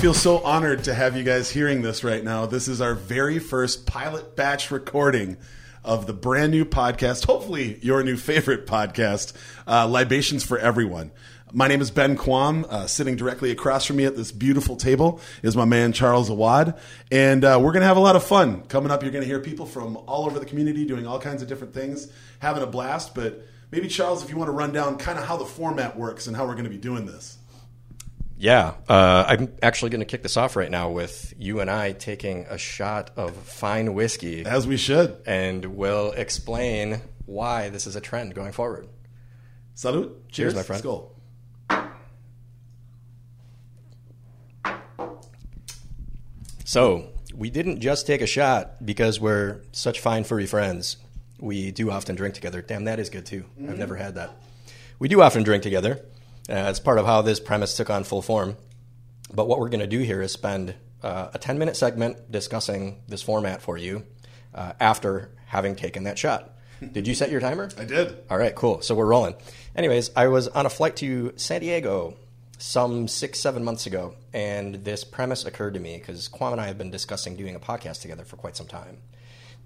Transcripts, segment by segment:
feel so honored to have you guys hearing this right now. This is our very first pilot batch recording of the brand new podcast, hopefully your new favorite podcast, uh, Libations for Everyone. My name is Ben Quam. Uh, sitting directly across from me at this beautiful table is my man Charles Awad, and uh, we're going to have a lot of fun coming up. You're going to hear people from all over the community doing all kinds of different things, having a blast. But maybe Charles, if you want to run down kind of how the format works and how we're going to be doing this. Yeah, uh, I'm actually going to kick this off right now with you and I taking a shot of fine whiskey, as we should, and we'll explain why this is a trend going forward. Salute! Cheers, Cheers my friend. Skull. So we didn't just take a shot because we're such fine furry friends. We do often drink together. Damn, that is good too. Mm-hmm. I've never had that. We do often drink together. Uh, it's part of how this premise took on full form. But what we're going to do here is spend uh, a 10 minute segment discussing this format for you uh, after having taken that shot. Did you set your timer? I did. All right, cool. So we're rolling. Anyways, I was on a flight to San Diego some six, seven months ago, and this premise occurred to me because Quam and I have been discussing doing a podcast together for quite some time.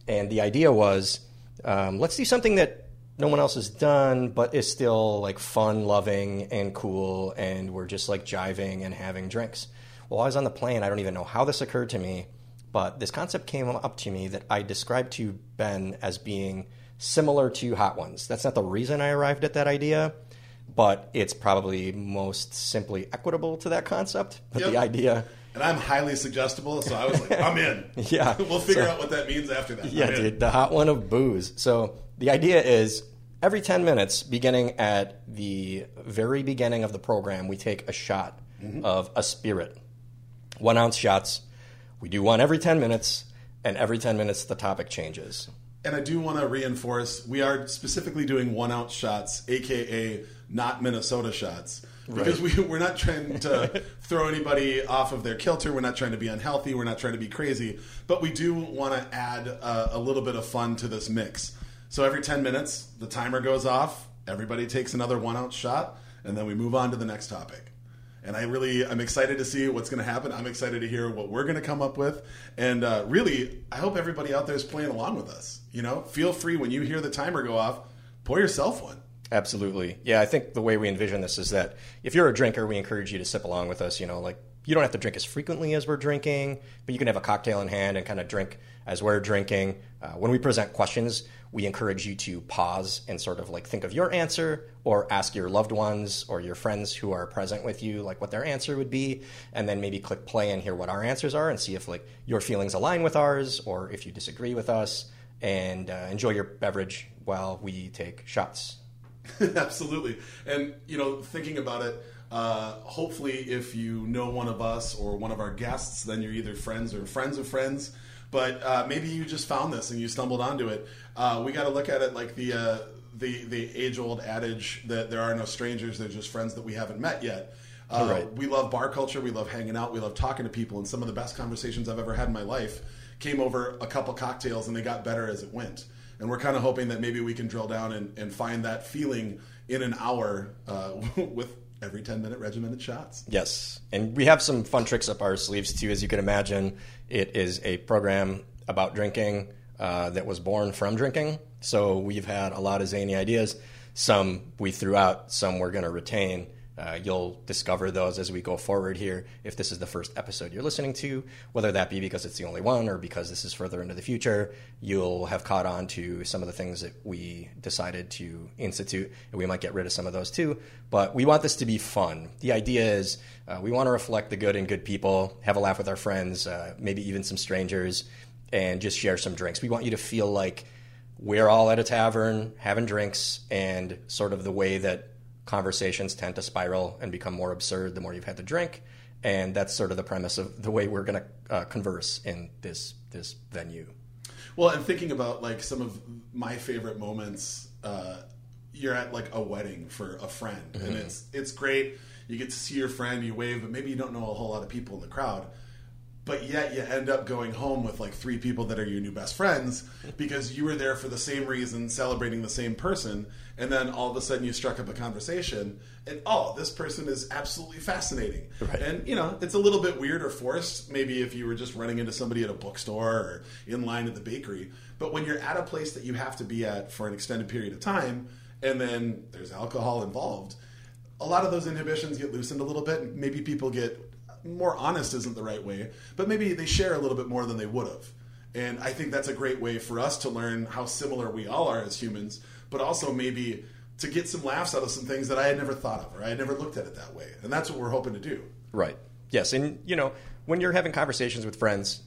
And the idea was um, let's do something that no one else has done, but is still like fun loving and cool, and we're just like jiving and having drinks. While I was on the plane, I don't even know how this occurred to me, but this concept came up to me that I described to Ben as being similar to Hot Ones. That's not the reason I arrived at that idea, but it's probably most simply equitable to that concept. But yep. the idea. And I'm highly suggestible, so I was like, I'm in. yeah. we'll figure so, out what that means after that. Yeah, dude, the hot one of booze. So the idea is every 10 minutes, beginning at the very beginning of the program, we take a shot mm-hmm. of a spirit. One ounce shots. We do one every 10 minutes, and every 10 minutes the topic changes. And I do want to reinforce we are specifically doing one ounce shots, aka not Minnesota shots. Because right. we, we're not trying to throw anybody off of their kilter. We're not trying to be unhealthy. We're not trying to be crazy. But we do want to add a, a little bit of fun to this mix. So every 10 minutes, the timer goes off, everybody takes another one ounce shot, and then we move on to the next topic. And I really, I'm excited to see what's going to happen. I'm excited to hear what we're going to come up with. And uh, really, I hope everybody out there is playing along with us. You know, feel free when you hear the timer go off, pour yourself one. Absolutely. Yeah, I think the way we envision this is that if you're a drinker, we encourage you to sip along with us. You know, like you don't have to drink as frequently as we're drinking, but you can have a cocktail in hand and kind of drink as we're drinking. Uh, when we present questions, we encourage you to pause and sort of like think of your answer or ask your loved ones or your friends who are present with you like what their answer would be and then maybe click play and hear what our answers are and see if like your feelings align with ours or if you disagree with us and uh, enjoy your beverage while we take shots absolutely and you know thinking about it uh, hopefully if you know one of us or one of our guests then you're either friends or friends of friends but uh, maybe you just found this and you stumbled onto it. Uh, we got to look at it like the uh, the the age old adage that there are no strangers; they're just friends that we haven't met yet. Uh, right. We love bar culture. We love hanging out. We love talking to people. And some of the best conversations I've ever had in my life came over a couple cocktails, and they got better as it went. And we're kind of hoping that maybe we can drill down and, and find that feeling in an hour uh, with every 10 minute regimented shots. Yes. And we have some fun tricks up our sleeves too, as you can imagine. It is a program about drinking uh, that was born from drinking. So we've had a lot of zany ideas. Some we threw out, some we're going to retain. Uh, you'll discover those as we go forward here. If this is the first episode you're listening to, whether that be because it's the only one or because this is further into the future, you'll have caught on to some of the things that we decided to institute, and we might get rid of some of those too. But we want this to be fun. The idea is uh, we want to reflect the good in good people, have a laugh with our friends, uh, maybe even some strangers, and just share some drinks. We want you to feel like we're all at a tavern having drinks, and sort of the way that conversations tend to spiral and become more absurd the more you've had to drink. And that's sort of the premise of the way we're going to uh, converse in this this venue. Well, and thinking about like some of my favorite moments, uh, you're at like a wedding for a friend, mm-hmm. and it's it's great. You get to see your friend, you wave, but maybe you don't know a whole lot of people in the crowd. But yet you end up going home with like three people that are your new best friends because you were there for the same reason, celebrating the same person, and then all of a sudden you struck up a conversation, and oh, this person is absolutely fascinating. Right. And you know, it's a little bit weird or forced, maybe if you were just running into somebody at a bookstore or in line at the bakery. But when you're at a place that you have to be at for an extended period of time, and then there's alcohol involved, a lot of those inhibitions get loosened a little bit. and Maybe people get more honest isn't the right way, but maybe they share a little bit more than they would have. And I think that's a great way for us to learn how similar we all are as humans, but also maybe to get some laughs out of some things that I had never thought of or I had never looked at it that way. And that's what we're hoping to do. Right. Yes, and you know, when you're having conversations with friends,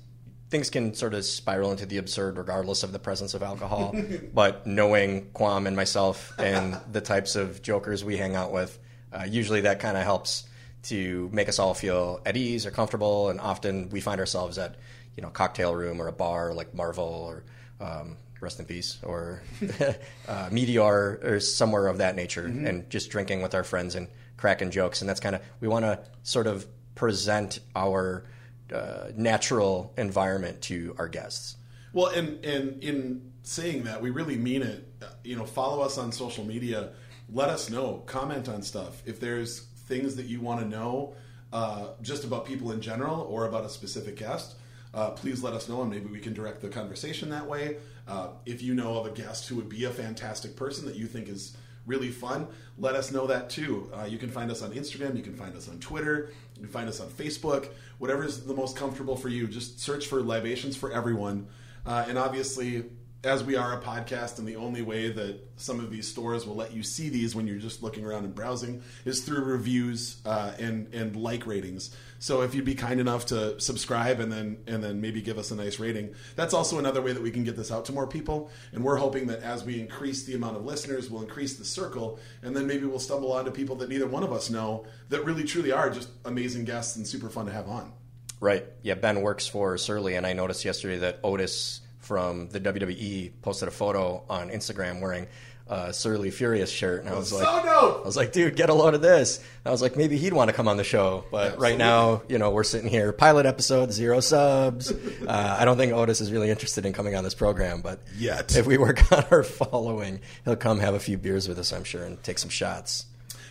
things can sort of spiral into the absurd regardless of the presence of alcohol. but knowing Quam and myself and the types of jokers we hang out with, uh, usually that kind of helps to make us all feel at ease or comfortable. And often we find ourselves at you know cocktail room or a bar like Marvel or um, rest in peace or uh, Meteor or somewhere of that nature, and just drinking with our friends and cracking jokes. And that's kind of we want to sort of present our uh, natural environment to our guests. Well, and and in saying that, we really mean it. You know, follow us on social media. Let us know. Comment on stuff. If there's things that you want to know, uh, just about people in general or about a specific guest, uh, please let us know, and maybe we can direct the conversation that way. Uh, if you know of a guest who would be a fantastic person that you think is really fun, let us know that too. Uh, you can find us on Instagram, you can find us on Twitter, you can find us on Facebook, whatever's the most comfortable for you. Just search for Libations for Everyone. Uh, and obviously, as we are a podcast, and the only way that some of these stores will let you see these when you're just looking around and browsing is through reviews uh, and and like ratings. So if you'd be kind enough to subscribe and then and then maybe give us a nice rating, that's also another way that we can get this out to more people. And we're hoping that as we increase the amount of listeners, we'll increase the circle, and then maybe we'll stumble onto people that neither one of us know that really truly are just amazing guests and super fun to have on. Right. Yeah, Ben works for Surly, and I noticed yesterday that Otis from the WWE posted a photo on Instagram wearing a Surly Furious shirt, and I was so like, dope. I was like, dude, get a load of this. I was like, maybe he'd want to come on the show, but right now, you know, we're sitting here, pilot episode, zero subs. Uh, I don't think Otis is really interested in coming on this program, but Yet. if we work on our following, he'll come have a few beers with us, I'm sure, and take some shots.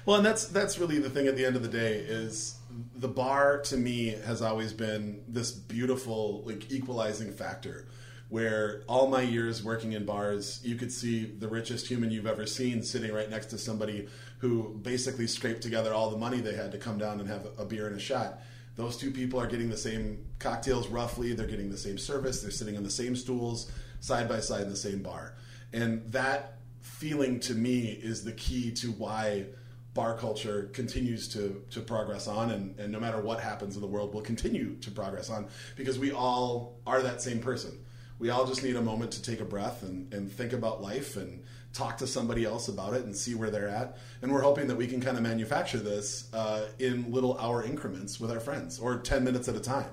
Well, and that's that's really the thing at the end of the day is the bar to me has always been this beautiful like equalizing factor where all my years working in bars you could see the richest human you've ever seen sitting right next to somebody who basically scraped together all the money they had to come down and have a beer and a shot. Those two people are getting the same cocktails roughly. They're getting the same service. They're sitting on the same stools side by side in the same bar. And that feeling to me is the key to why bar culture continues to, to progress on and, and no matter what happens in the world will continue to progress on because we all are that same person we all just need a moment to take a breath and, and think about life and talk to somebody else about it and see where they're at and we're hoping that we can kind of manufacture this uh, in little hour increments with our friends or 10 minutes at a time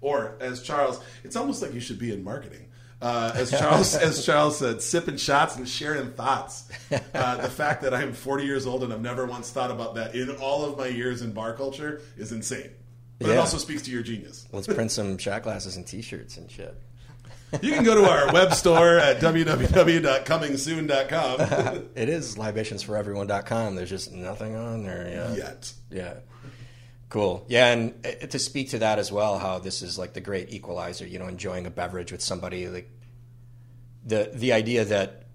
or as charles it's almost like you should be in marketing uh, as Charles as Charles said, sipping shots and sharing thoughts. Uh, the fact that I'm 40 years old and I've never once thought about that in all of my years in bar culture is insane. But it also speaks to your genius. Let's print some shot glasses and T-shirts and shit. You can go to our web store at www.comingsoon.com. It is libationsforeveryone.com. There's just nothing on there yet. Yet. Yeah. Cool. Yeah, and uh, to speak to that as well, how this is like the great equalizer, you know, enjoying a beverage with somebody like the the idea that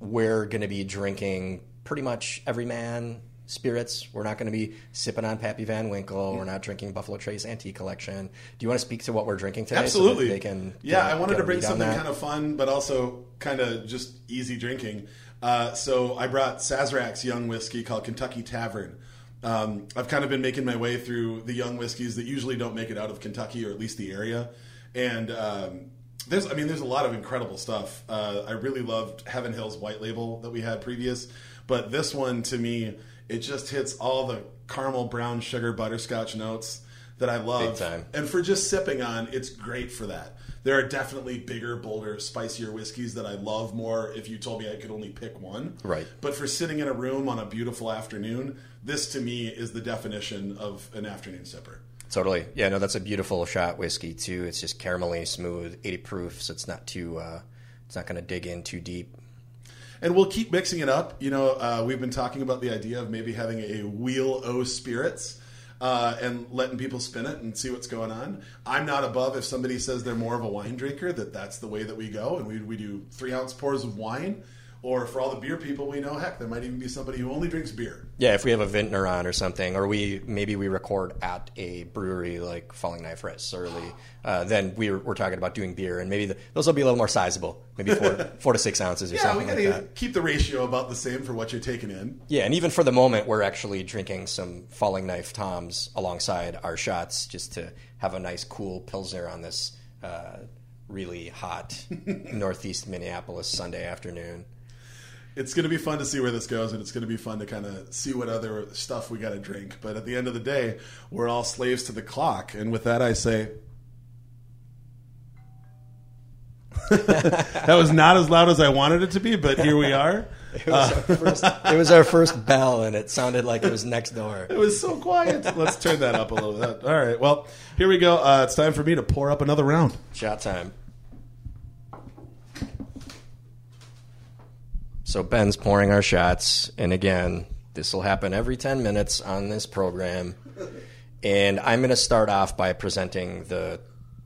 we're going to be drinking pretty much every man spirits. We're not going to be sipping on Pappy Van Winkle. We're not drinking Buffalo Trace Antique Collection. Do you want to speak to what we're drinking today? so Absolutely. they can. yeah, get- I wanted to bring something kind of fun, but also kind of just easy drinking. Uh, so I brought Sazerac's young whiskey called Kentucky Tavern. Um, I've kind of been making my way through the young whiskeys that usually don't make it out of Kentucky or at least the area, and um, there's, I mean, there's a lot of incredible stuff. Uh, I really loved Heaven Hills White Label that we had previous, but this one to me, it just hits all the caramel brown sugar butterscotch notes that I love. Big time. And for just sipping on, it's great for that. There are definitely bigger, bolder, spicier whiskeys that I love more if you told me I could only pick one. Right. But for sitting in a room on a beautiful afternoon, this to me is the definition of an afternoon sipper. Totally. Yeah, no, that's a beautiful shot whiskey too. It's just caramelly smooth, 80 proof, so it's not too uh, it's not going to dig in too deep. And we'll keep mixing it up. You know, uh, we've been talking about the idea of maybe having a wheel o spirits. Uh, and letting people spin it and see what's going on. I'm not above if somebody says they're more of a wine drinker that that's the way that we go, and we, we do three ounce pours of wine or for all the beer people we know, heck, there might even be somebody who only drinks beer. Yeah, if we have a vintner on or something, or we maybe we record at a brewery like Falling Knife Wrist early, uh, then we're, we're talking about doing beer, and maybe the, those will be a little more sizable, maybe four, four to six ounces or yeah, something we like gotta that. keep the ratio about the same for what you're taking in. Yeah, and even for the moment, we're actually drinking some Falling Knife Toms alongside our shots, just to have a nice cool pilsner on this uh, really hot northeast Minneapolis Sunday afternoon. It's going to be fun to see where this goes, and it's going to be fun to kind of see what other stuff we got to drink. But at the end of the day, we're all slaves to the clock. And with that, I say. that was not as loud as I wanted it to be, but here we are. It was, our first, it was our first bell, and it sounded like it was next door. It was so quiet. Let's turn that up a little bit. All right. Well, here we go. Uh, it's time for me to pour up another round. Shot time. So Ben's pouring our shots, and again, this will happen every 10 minutes on this program. And I'm going to start off by presenting the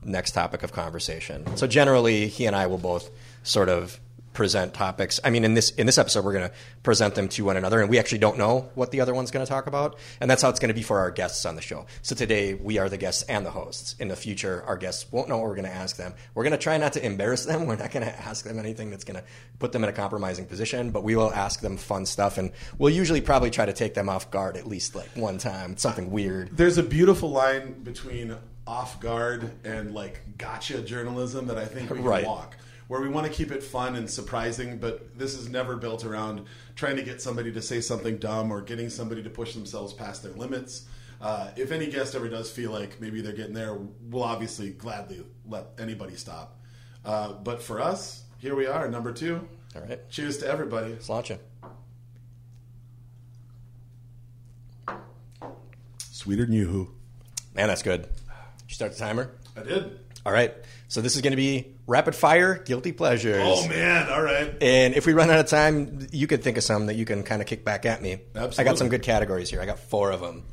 next topic of conversation. So generally, he and I will both sort of present topics. I mean, in this in this episode, we're going to present them to one another, and we actually don't know what the other one's going to talk about, and that's how it's going to be for our guests on the show. So today, we are the guests and the hosts. In the future, our guests won't know what we're going to ask them. We're going to try not to embarrass them. We're not going to ask them anything that's going to put them in a compromising position, but we will ask them fun stuff, and we'll usually probably try to take them off guard at least like one time. Something weird. There's a beautiful line between off guard and like gotcha journalism that I think we can Right. walk. Where we want to keep it fun and surprising, but this is never built around trying to get somebody to say something dumb or getting somebody to push themselves past their limits. Uh, if any guest ever does feel like maybe they're getting there, we'll obviously gladly let anybody stop. Uh, but for us, here we are, number two. All right, Cheers to everybody. let's launch it. Sweeter than you. Man, that's good. You start the timer. I did. All right. So this is going to be rapid fire guilty pleasures. Oh man! All right. And if we run out of time, you could think of some that you can kind of kick back at me. Absolutely. I got some good categories here. I got four of them.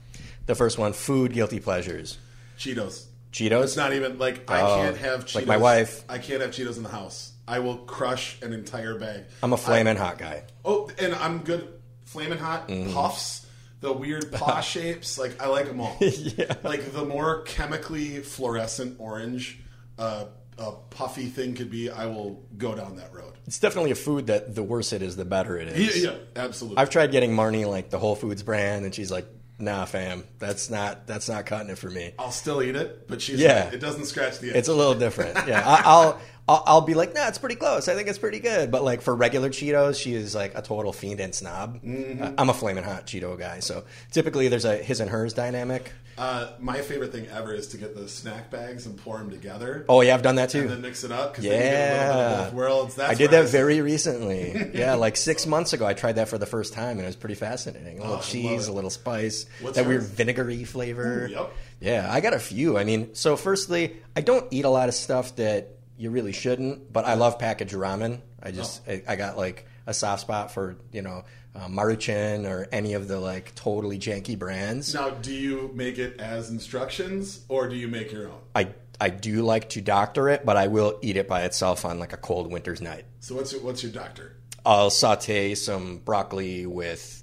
The first one: food guilty pleasures. Cheetos. Cheetos. It's not even like I Oh, can't have Cheetos. like my wife. I can't have Cheetos in the house. I will crush an entire bag. I'm a flaming hot guy. Oh, and I'm good. Flaming hot Mm-hmm. puffs, the weird paw shapes. Like I like them all. Yeah. Like the more chemically fluorescent orange uh, a puffy thing could be, I will go down that road. It's definitely a food that the worse it is, the better it is. Yeah, yeah absolutely. I've tried getting Marnie like the Whole Foods brand, and she's like, "Nah, fam, that's not that's not cutting it for me." I'll still eat it, but she's Yeah. right. It doesn't scratch the itch. It's a little different. Yeah, I, I'll, I'll I'll be like, nah, it's pretty close. I think it's pretty good. But like for regular Cheetos, she is like a total fiend and snob. Mm-hmm. I'm a flaming hot Cheeto guy, so typically there's a his and hers dynamic. Uh, my favorite thing ever is to get the snack bags and pour them together. Oh yeah, I've done that too. And then mix it up because then you get a little bit Yeah, of both worlds. I did that I- very recently. yeah, like six months ago, I tried that for the first time, and it was pretty fascinating. A little Oh, cheese, a little spice, What's that weird vinegary flavor. Ooh, yep. Yeah, I got a few. I mean, so firstly, I don't eat a lot of stuff that you really shouldn't, but I love packaged ramen. I just, Oh. I, I got like a soft spot for you know uh, Maruchan or any of the like totally janky brands. Now, do you make it as instructions or do you make your own? I I do like to doctor it, but I will eat it by itself on like a cold winter's night. So what's your, what's your doctor? I'll saute some broccoli with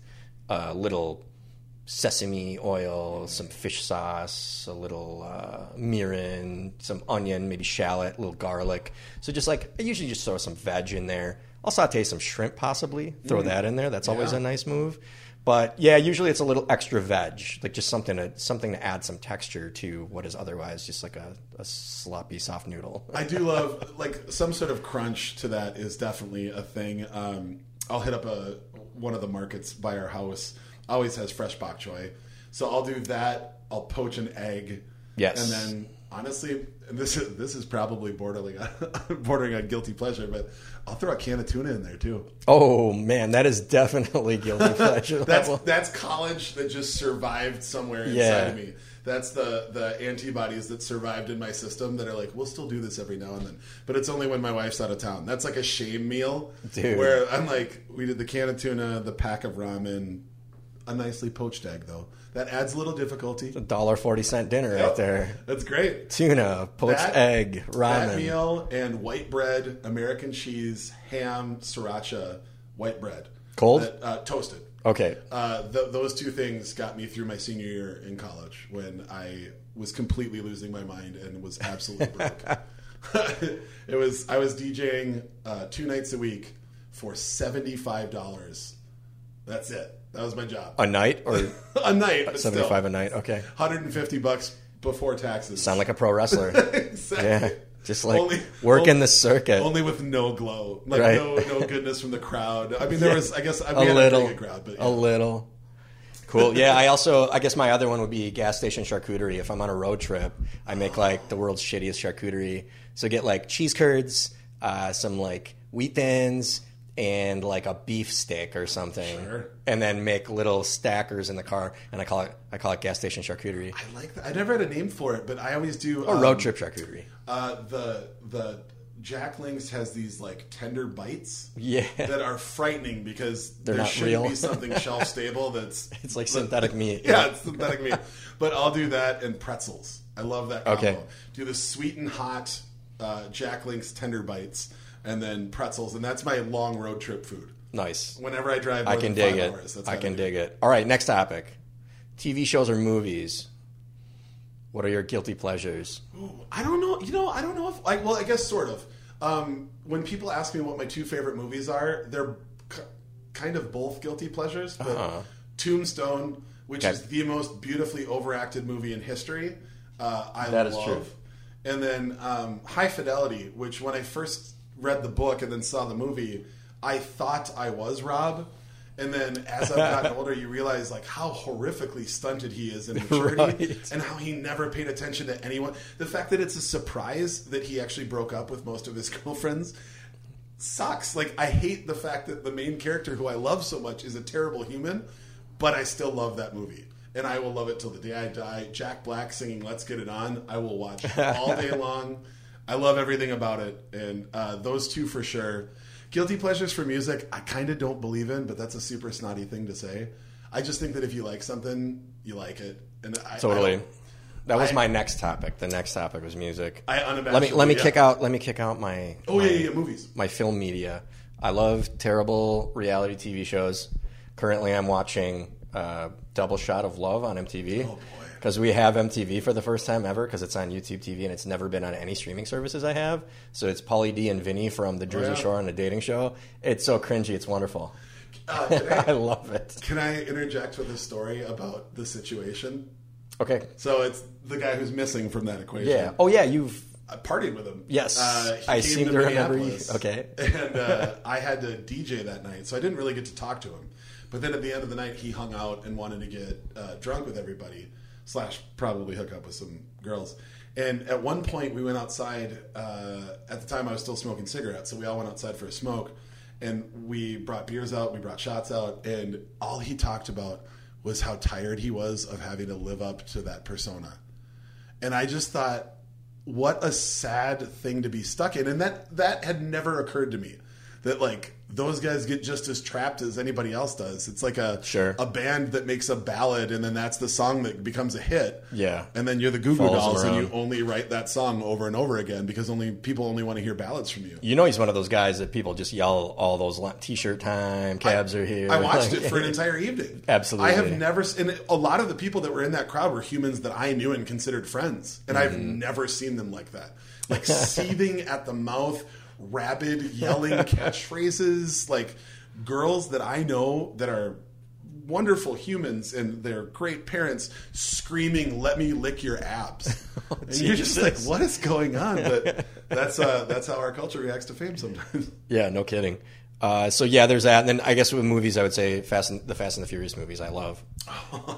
a little sesame oil, some fish sauce, a little uh, mirin, some onion, maybe shallot, a little garlic. So just like I usually just throw some veg in there. I'll saute some shrimp possibly, throw that in there. That's always Yeah. a nice move. But yeah, usually it's a little extra veg, like just something to something to add some texture to what is otherwise just like a, a sloppy soft noodle. I do love like some sort of crunch to that is definitely a thing. Um, I'll hit up a one of the markets by our house. Always has fresh bok choy, so I'll do that. I'll poach an egg, Yes. and then honestly, and this is this is probably bordering on, bordering on guilty pleasure, but I'll throw a can of tuna in there too. Oh man, that is definitely guilty pleasure That's level. that's college that just survived somewhere inside Yeah. of me. That's the the antibodies that survived in my system that are like, we'll still do this every now and then, but it's only when my wife's out of town. That's like a shame meal, Dude. Where I'm like, we did the can of tuna, the pack of ramen, a nicely poached egg though. That adds a little difficulty. A dollar forty cent dinner right there. That's great. Tuna, poached That- egg, That ramen. meal and white bread, American cheese, ham, sriracha, white bread. Cold? That, uh, toasted. Okay, Uh, th- those two things got me through my senior year in college when I was completely losing my mind and was absolutely broke. it was I was DJing uh, two nights a week for seventy five dollars. That's it. That was my job. a night or a night, seventy still, a night. Okay, 150 bucks before taxes. sound like a pro wrestler. exactly. yeah, just like Only- working only- the circuit. Only with no glow, like Right. no no goodness from the crowd. I mean, there Yeah. was, I guess, I a we had little, a crowd, but a little. Cool. Yeah, I also, I guess my other one would be gas station charcuterie. If I'm on a road trip, I make like the world's shittiest charcuterie. So get like cheese curds, uh, some like wheat thins, and like a beef stick or something, Sure. and then make little stackers in the car. And I call it, I call it gas station charcuterie I like that. I never had a name for it, but I always do. or um, road trip charcuterie. Uh, the the Jack Links has these like tender bites. Yeah. that are frightening because there shouldn't real. be something shelf stable that's It's like synthetic meat. yeah, it's synthetic meat. But I'll do that and pretzels. I love that combo. Okay. Do the sweet and hot uh, Jack Links tender bites and then pretzels, and that's my long road trip food. Nice. Whenever I drive, I can dig it. Hours, that's I can dig it. All right, next topic. TV shows or movies. What are your guilty pleasures? I don't know. You know, I don't know if like. Well, I guess sort of. Um, when people ask me what my two favorite movies are, they're k- kind of both guilty pleasures. But Uh-huh. Tombstone, which Okay. is the most beautifully overacted movie in history, uh, I That is love. true. And then um, High Fidelity, which when I first read the book and then saw the movie, I thought I was Rob. And then as I've gotten older, you realize like how horrifically stunted he is in maturity Right. and how he never paid attention to anyone. The fact that it's a surprise that he actually broke up with most of his girlfriends sucks. Like I hate the fact that the main character who I love so much is a terrible human, but I still love that movie. And I will love it till the day I die. Jack Black singing "Let's Get It On," I will watch all day long. I love everything about it, and uh, those two for sure. Guilty pleasures for music, I kind of don't believe in, but that's a super snotty thing to say. I just think that if you like something, you like it, and I, Totally. I, That was I- my next topic. The next topic was music. I let me let me yeah. kick out let me kick out my Oh my, yeah, yeah, yeah, movies. my film media. I love terrible reality TV shows. Currently, I'm watching uh, Double Shot of Love on MTV. Oh, boy. Because we have MTV for the first time ever, because it's on YouTube TV and it's never been on any streaming services I have. So it's Pauly D and Vinny from the Jersey yeah. Shore on a dating show. It's so cringy, it's wonderful. Uh, I I, love it. can I interject with a story about the situation? Okay. So it's the guy who's missing from that equation. Yeah. Oh yeah, you've I partied with him. Yes. uh, I came seem to remember you- okay. and uh, I had to DJ that night, so I didn't really get to talk to him. But then at the end of the night, he hung out and wanted to get uh, drunk with everybody, slash probably hook up with some girls. And at one point, we went outside. Uh, at the time, I was still smoking cigarettes, so we all went outside for a smoke. And we brought beers out, we brought shots out, and all he talked about was how tired he was of having to live up to that persona. And I just thought, what a sad thing to be stuck in. And that that had never occurred to me. That like those guys get just as trapped as anybody else does. It's like a Sure. a band that makes a ballad and then that's the song that becomes a hit. Yeah. And then you're the Goo Goo Follows Dolls and you only write that song over and over again because only people only want to hear ballads from you. You know he's one of those guys that people just yell all those t-shirt time, cabs are here. I watched Like- it for an entire evening. Absolutely. I have never, and a lot of the people that were in that crowd were humans that I knew and considered friends, and I've Mm-hmm. never seen them like that, like seething at the mouth, rabid, yelling catchphrases, like girls that I know that are wonderful humans and they're great parents screaming "Let me lick your abs," and you're just like, Oh, "What is going on?" But that's uh, that's how our culture reacts to fame sometimes. Yeah, no kidding. Uh, so yeah, there's that, and then I guess with movies, I would say Fast and, the Fast and the Furious movies. I love.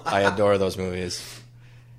I adore those movies.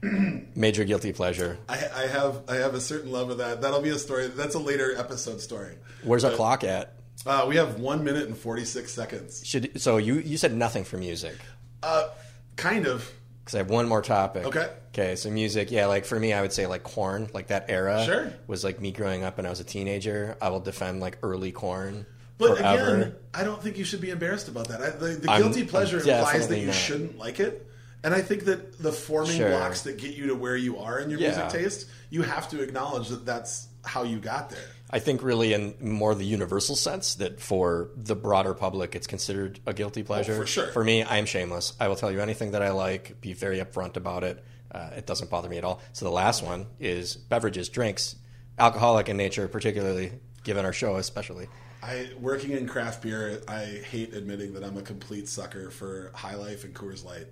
Major guilty pleasure. I, I have I have a certain love of that. That'll be a story. That's a later episode story. Where's our clock at? Uh, we have one minute and forty six seconds. Should so you you said nothing for music Uh, kind of. because I have one more topic. Okay. Okay. So music, yeah. Like for me, I would say like Korn, like that era. Sure. Was like me growing up when I was a teenager. I will defend like early Korn. But forever. again, I don't think you should be embarrassed about that. I, the the I'm- guilty pleasure I'm implies that you not. shouldn't like it. And I think that the forming Sure. blocks that get you to where you are in your Yeah. music taste, you have to acknowledge that that's how you got there. I think really in more the universal sense that for the broader public it's considered a guilty pleasure. Oh, for sure. For me, I am shameless. I will tell you anything that I like, be very upfront about it. Uh, it doesn't bother me at all. So the last one is beverages, drinks, alcoholic in nature, particularly given our show especially. I working in craft beer, I hate admitting that I'm a complete sucker for High Life and Coors Light.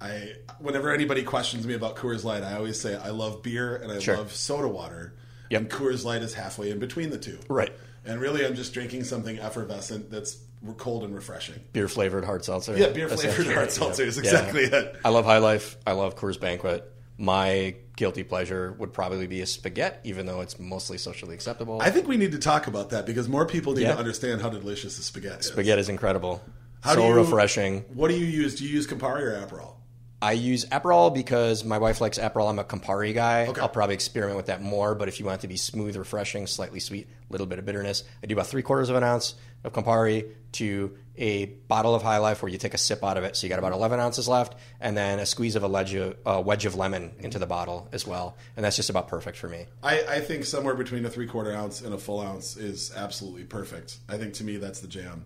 I whenever anybody questions me about Coors Light, I always say I love beer and I Sure. love soda water. Yep. And Coors Light is halfway in between the two. Right. And really I'm just drinking something effervescent that's cold and refreshing. Beer flavored hard seltzer. Yeah, beer flavored hard Yeah. seltzer is Yeah. exactly it. I love High Life. I love Coors Banquet. My guilty pleasure would probably be a Spaghett, even though it's mostly socially acceptable. I think we need to talk about that because more people need Yeah. to understand how delicious the Spaghett is. Spaghett is incredible. How do so you- refreshing. What do you use? Do you use Campari or Aperol? I use Aperol because my wife likes Aperol. I'm a Campari guy. Okay. I'll probably experiment with that more. But if you want it to be smooth, refreshing, slightly sweet, a little bit of bitterness, I do about three quarters of an ounce of Campari to a bottle of High Life where you take a sip out of it. So you got about 11 ounces left, and then a squeeze of a ledge of, uh, wedge of lemon into the bottle as well. And that's just about perfect for me. I, I think somewhere between a three quarter ounce and a full ounce is absolutely perfect. I think to me that's the jam.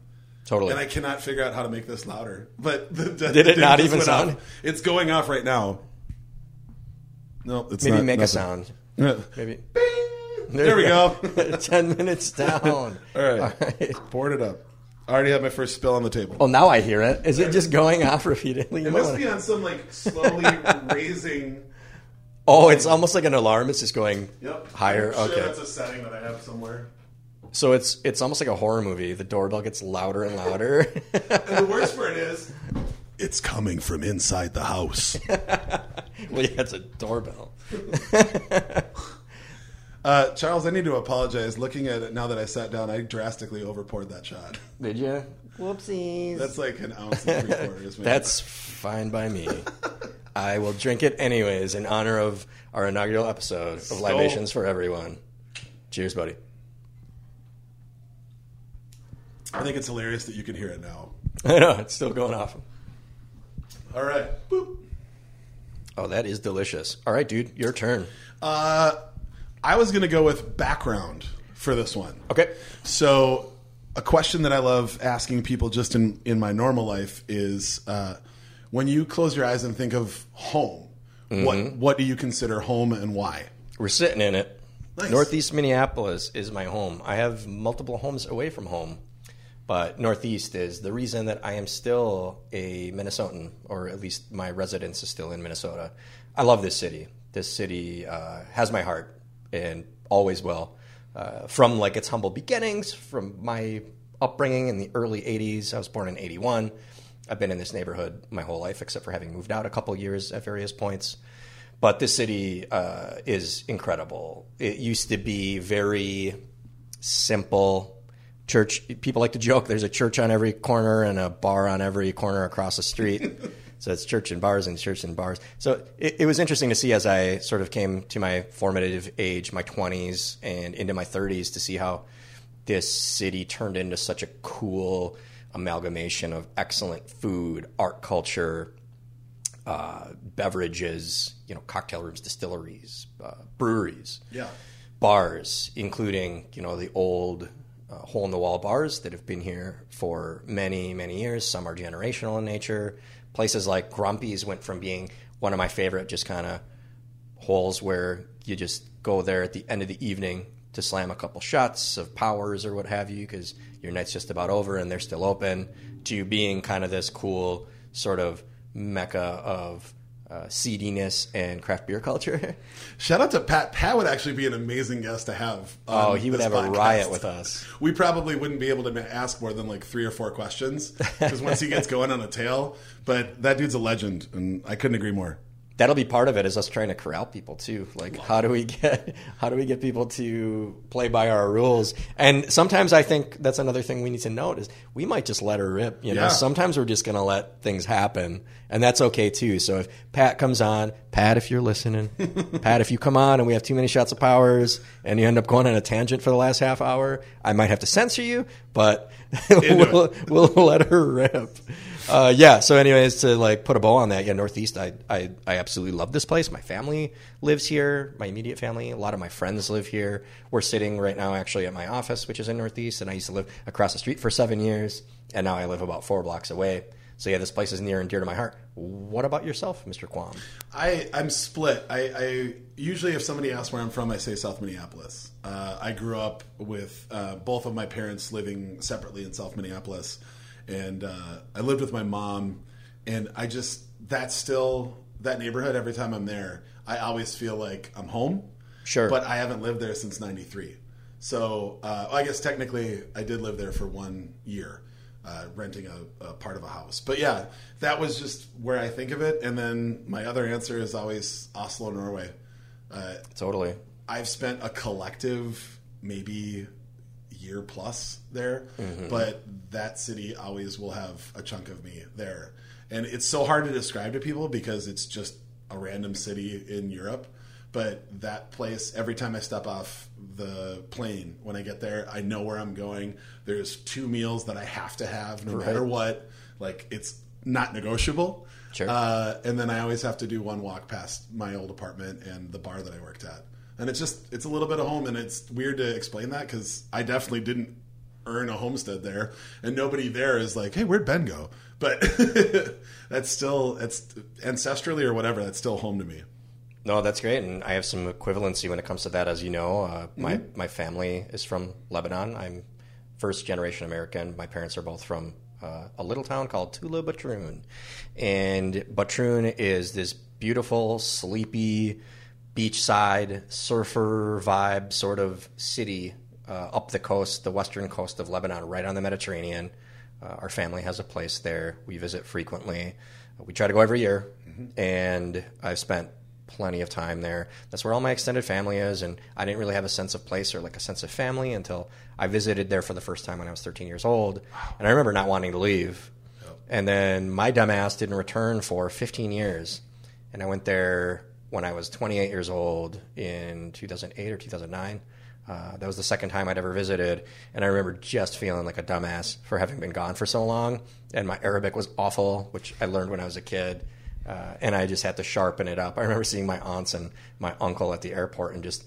Totally. And I cannot figure out how to make this louder. But the, the, Did it not even sound? off. It's going off right now. No, it's Maybe not, make nothing. a sound. Yeah. Maybe. There we go. 10 minutes down. All right. All right. Poured it up. I already have my first spill on the table. Well, now I hear it. Is it just going off repeatedly? You it must wanna- be on some like slowly raising. Oh, it's almost like an alarm. It's just going Yep. higher. Sure okay. that's a setting that I have somewhere. So it's it's almost like a horror movie. The doorbell gets louder and louder. And the worst part is, it's coming from inside the house. well, yeah, it's a doorbell. Uh, Charles, I need to apologize. Looking at it now that I sat down, I drastically overpoured that shot. Did you? Whoopsies. That's like an ounce and three quarters. maybe. That's fine by me. I will drink it anyways in honor of our inaugural episode of Skull. Libations for Everyone. Cheers, buddy. I think it's hilarious that you can hear it now. I know it's still going off. All right. Boop. Oh, that is delicious. All right, dude, your turn. Uh, I was going to go with background for this one. Okay. So, a question that I love asking people just in, in my normal life is uh, when you close your eyes and think of home, what, what do you consider home and why? We're sitting in it. Nice. Northeast Minneapolis is my home. I have multiple homes away from home, but Northeast is the reason that I am still a Minnesotan, or at least my residence is still in Minnesota. I love this city. This city uh, has my heart and always will. Uh, from like its humble beginnings, from my upbringing in the early '80s. I was born in '81. I've been in this neighborhood my whole life, except for having moved out a couple years at various points. But this city uh, is incredible. It used to be very simple. Church people like to joke. There's a church on every corner and a bar on every corner across the street. so it's church and bars and church and bars. So it, it was interesting to see as I sort of came to my formative age, my 20s and into my 30s, to see how this city turned into such a cool amalgamation of excellent food, art culture, uh, beverages, you know, cocktail rooms, distilleries, uh, breweries, Yeah. bars, including you know the old uh, hole in the wall bars that have been here for many many years. Some are generational in nature. Places like Grumpy's went from being one of my favorite, just kind of holes where you just go there at the end of the evening to slam a couple shots of powers or what have you because your night's just about over and they're still open to being kind of this cool sort of mecca of uh, seediness and craft beer culture. Shout out to Pat. Pat would actually be an amazing guest to have. oh, he would have a riot with us. We probably wouldn't be able to ask more than like three or four questions because once he gets going on a tail, but that dude's a legend, and I couldn't agree more. That'll be part of it is us trying to corral people too. Like how do we get how do we get people to play by our rules? And sometimes i think that's another thing we need to note is we might just let her rip you know? Yeah. sometimes we're just going to let things happen and that's okay too. So if pat comes on pat if you're listening pat if you come on and we have too many shots of powers and you end up going on a tangent for the last half hour i might have to censor you but we'll, we'll let her rip uh, yeah. So, anyways, to like put a bow on that, yeah, Northeast, I, I, I absolutely love this place. My family lives here. My immediate family, a lot of my friends live here. We're sitting right now, actually, at my office, which is in Northeast, and I used to live across the street for seven years, and now I live about four blocks away. So, yeah, this place is near and dear to my heart. What about yourself, Mr. Quam? I, I'm split. I, I usually, if somebody asks where I'm from, I say South Minneapolis. Uh, I grew up with uh, both of my parents living separately in South Minneapolis, and uh, I lived with my mom. And I just that's still that neighborhood. Every time I'm there, I always feel like I'm home. Sure. but I haven't lived there since '93. So uh, I guess technically I did live there for one year, uh, renting a, a part of a house. But yeah, that was just where I think of it. And then my other answer is always Oslo, Norway. Uh, Totally. I've spent a collective maybe year plus there, but that city always will have a chunk of me there. And it's so hard to describe to people because it's just a random city in Europe. But that place, every time I step off the plane, when I get there, I know where I'm going. There's two meals that I have to have no matter what. Like, it's not negotiable. Sure. Uh, and then I always have to do one walk past my old apartment and the bar that I worked at. And it's just, it's a little bit of home. And it's weird to explain that because I definitely didn't earn a homestead there. And nobody there is like, hey, where'd Ben go? But that's still, it's ancestrally or whatever, that's still home to me. No, that's great, and I have some equivalency when it comes to that. As you know, uh, my Mm-hmm. my family is from Lebanon. I'm first generation American. My parents are both from uh, a little town called Tula Batroun, and Batroun is this beautiful, sleepy, beachside surfer vibe sort of city uh, up the coast, the western coast of Lebanon, right on the Mediterranean. Uh, our family has a place there. We visit frequently. We try to go every year, and I've spent plenty of time there. That's where all my extended family is, and I didn't really have a sense of place or like a sense of family until I visited there for the first time when I was 13 years old. And I remember not wanting to leave. And then my dumbass didn't return for 15 years. And I went there when I was 28 years old in 2008 or 2009. Uh, that was the second time I'd ever visited, and I remember just feeling like a dumbass for having been gone for so long. And my Arabic was awful, which I learned when I was a kid, uh, and I just had to sharpen it up. I remember seeing my aunts and my uncle at the airport, and just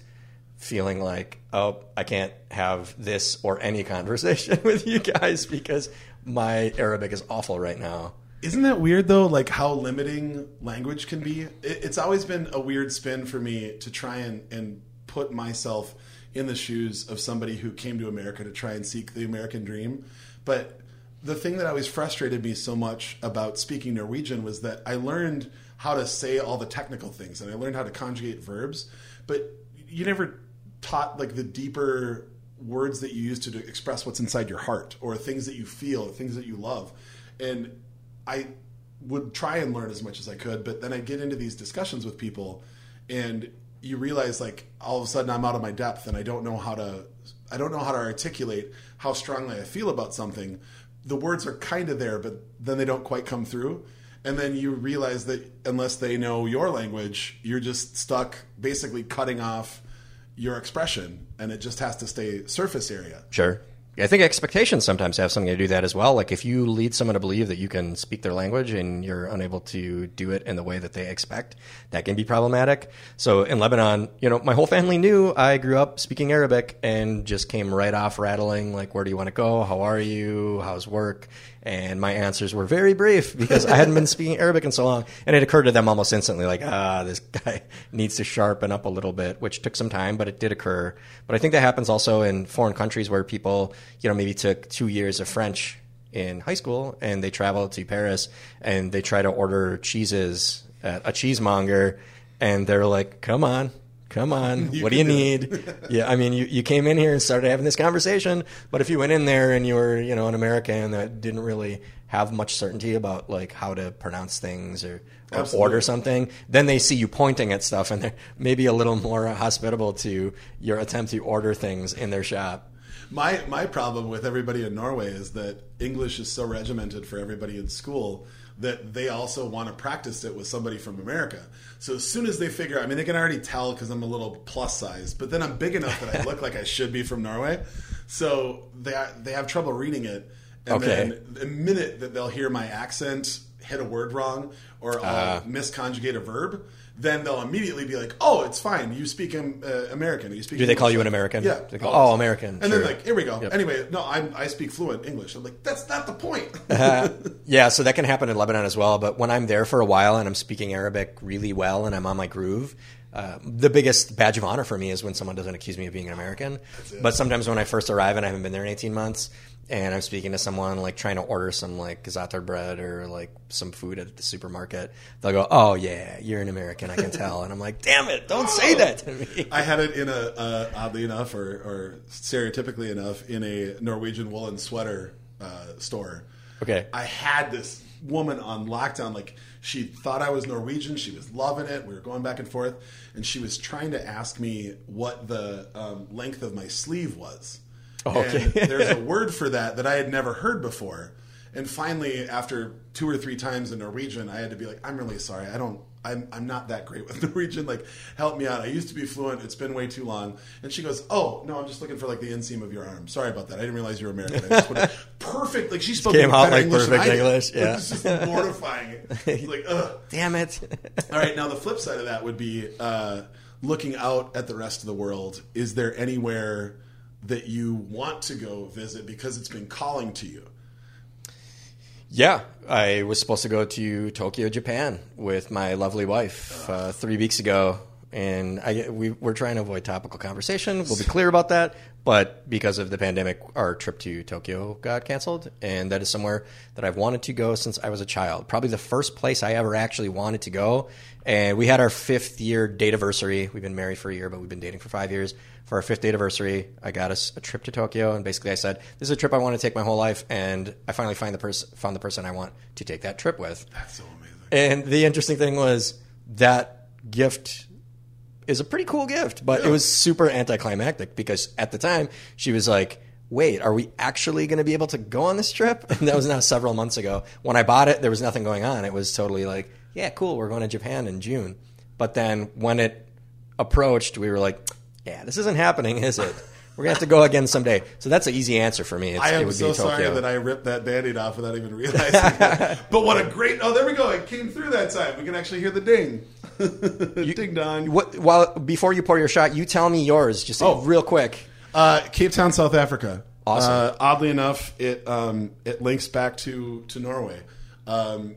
feeling like, oh, I can't have this or any conversation with you guys because my Arabic is awful right now. Isn't that weird though? Like how limiting language can be. It, it's always been a weird spin for me to try and, and put myself in the shoes of somebody who came to America to try and seek the American dream. But the thing that always frustrated me so much about speaking Norwegian was that I learned how to say all the technical things and I learned how to conjugate verbs, but you never taught like the deeper words that you use to, express what's inside your heart or things that you feel, or things that you love. And I would try and learn as much as I could, but then I get into these discussions with people and you realize like all of a sudden I'm out of my depth and I don't know how to I don't know how to articulate how strongly I feel about something. The words are kind of there, but then they don't quite come through. And then you realize that unless they know your language, you're just stuck basically cutting off your expression and it just has to stay surface area. Sure. I think expectations sometimes have something to do that as well. Like if you lead someone to believe that you can speak their language and you're unable to do it in the way that they expect, that can be problematic. So in Lebanon, you know, my whole family knew I grew up speaking Arabic and just came right off rattling like, "Where do you want to go? How are you? How's work?" And my answers were very brief because I hadn't been speaking Arabic in so long, and it occurred to them almost instantly, like, "Ah, this guy needs to sharpen up a little bit," which took some time, but it did occur. But I think that happens also in foreign countries where people, you know, maybe took two years of French in high school and they travel to Paris and they try to order cheeses at a cheesemonger, and they're like, "Come on." Come on, what do you need? yeah, I mean, you, you came in here and started having this conversation, but if you went in there and you were, you know, an American that didn't really have much certainty about like how to pronounce things or, or order something, then they see you pointing at stuff and they're maybe a little more hospitable to your attempt to order things in their shop. My my problem with everybody in Norway is that English is so regimented for everybody in school that they also want to practice it with somebody from America. So as soon as they figure, I mean, they can already tell because I'm a little plus size, but then I'm big enough that I look like I should be from Norway. So they they have trouble reading it, and Okay. then the minute that they'll hear my accent hit a word wrong or I'll ah. misconjugate a verb. Then they'll immediately be like, "Oh, it's fine. You speak um, uh, American. You speak." Do they call you an American? Yeah. They go, always. "Oh, American, And sure." then like, here we go. Yep. Anyway, no, I'm, I speak fluent English. I'm like, that's not the point. Yeah, so that can happen in Lebanon as well. But when I'm there for a while and I'm speaking Arabic really well and I'm on my groove, uh, the biggest badge of honor for me is when someone doesn't accuse me of being an American. But sometimes when I first arrive and I haven't been there in 18 months, and I'm speaking to someone like trying to order some like gazatar bread or like some food at the supermarket, they'll go, "Oh yeah, you're an American, I can tell." And I'm like, "Damn it, don't say that to me." I had it in a uh, oddly enough, or, or stereotypically enough, in a Norwegian woolen sweater uh, store. Okay. I had this woman on lockdown. Like she thought I was Norwegian. She was loving it. We were going back and forth, and she was trying to ask me what the um, length of my sleeve was. Okay. And there's a word for that that I had never heard before. And finally, after two or three times in Norwegian, I had to be like, "I'm really sorry. I don't. I'm, I'm not that great with Norwegian. Like, help me out. I used to be fluent. It's been way too long." And she goes, "Oh no, I'm just looking for like the inseam of your arm. Sorry about that. I didn't realize you were American. I just perfect. Like she spoke Came out like English perfect. English, Like, yeah. it's just mortifying. It's like, ugh. Damn it. All right, now the flip side of that would be uh, looking out at the rest of the world. Is there anywhere that you want to go visit because it's been calling to you? Yeah, I was supposed to go to Tokyo, Japan, with my lovely wife uh, three weeks ago, and I, we, we're trying to avoid topical conversation. We'll be clear about that, but because of the pandemic, our trip to Tokyo got canceled, and that is somewhere that I've wanted to go since I was a child. Probably the first place I ever actually wanted to go, and we had our fifth year date anniversary. We've been married for a year, but we've been dating for five years. For our fifth date anniversary, I got us a trip to Tokyo, and basically I said, "This is a trip I want to take my whole life," and I finally find the person found the person I want to take that trip with. That's so amazing. And the interesting thing was that gift is a pretty cool gift, but it was super anticlimactic because at the time she was like, "Wait, are we actually going to be able to go on this trip?" And that was now several months ago. When I bought it, there was nothing going on. It was totally like, "Yeah, cool, we're going to Japan in June." But then when it approached, we were like, "Yeah, this isn't happening, is it?" We're gonna have to go again someday. So that's an easy answer for me. It's, I it am would so sorry that I ripped that band-aid off without even realizing it. But what a great... Oh, there we go. It came through that time. We can actually hear the ding. ding dong. What, while before you pour your shot, you tell me yours, just Oh. real quick. Uh, Cape Town, South Africa. Awesome. Uh, oddly enough, it um, it links back to to Norway. Um,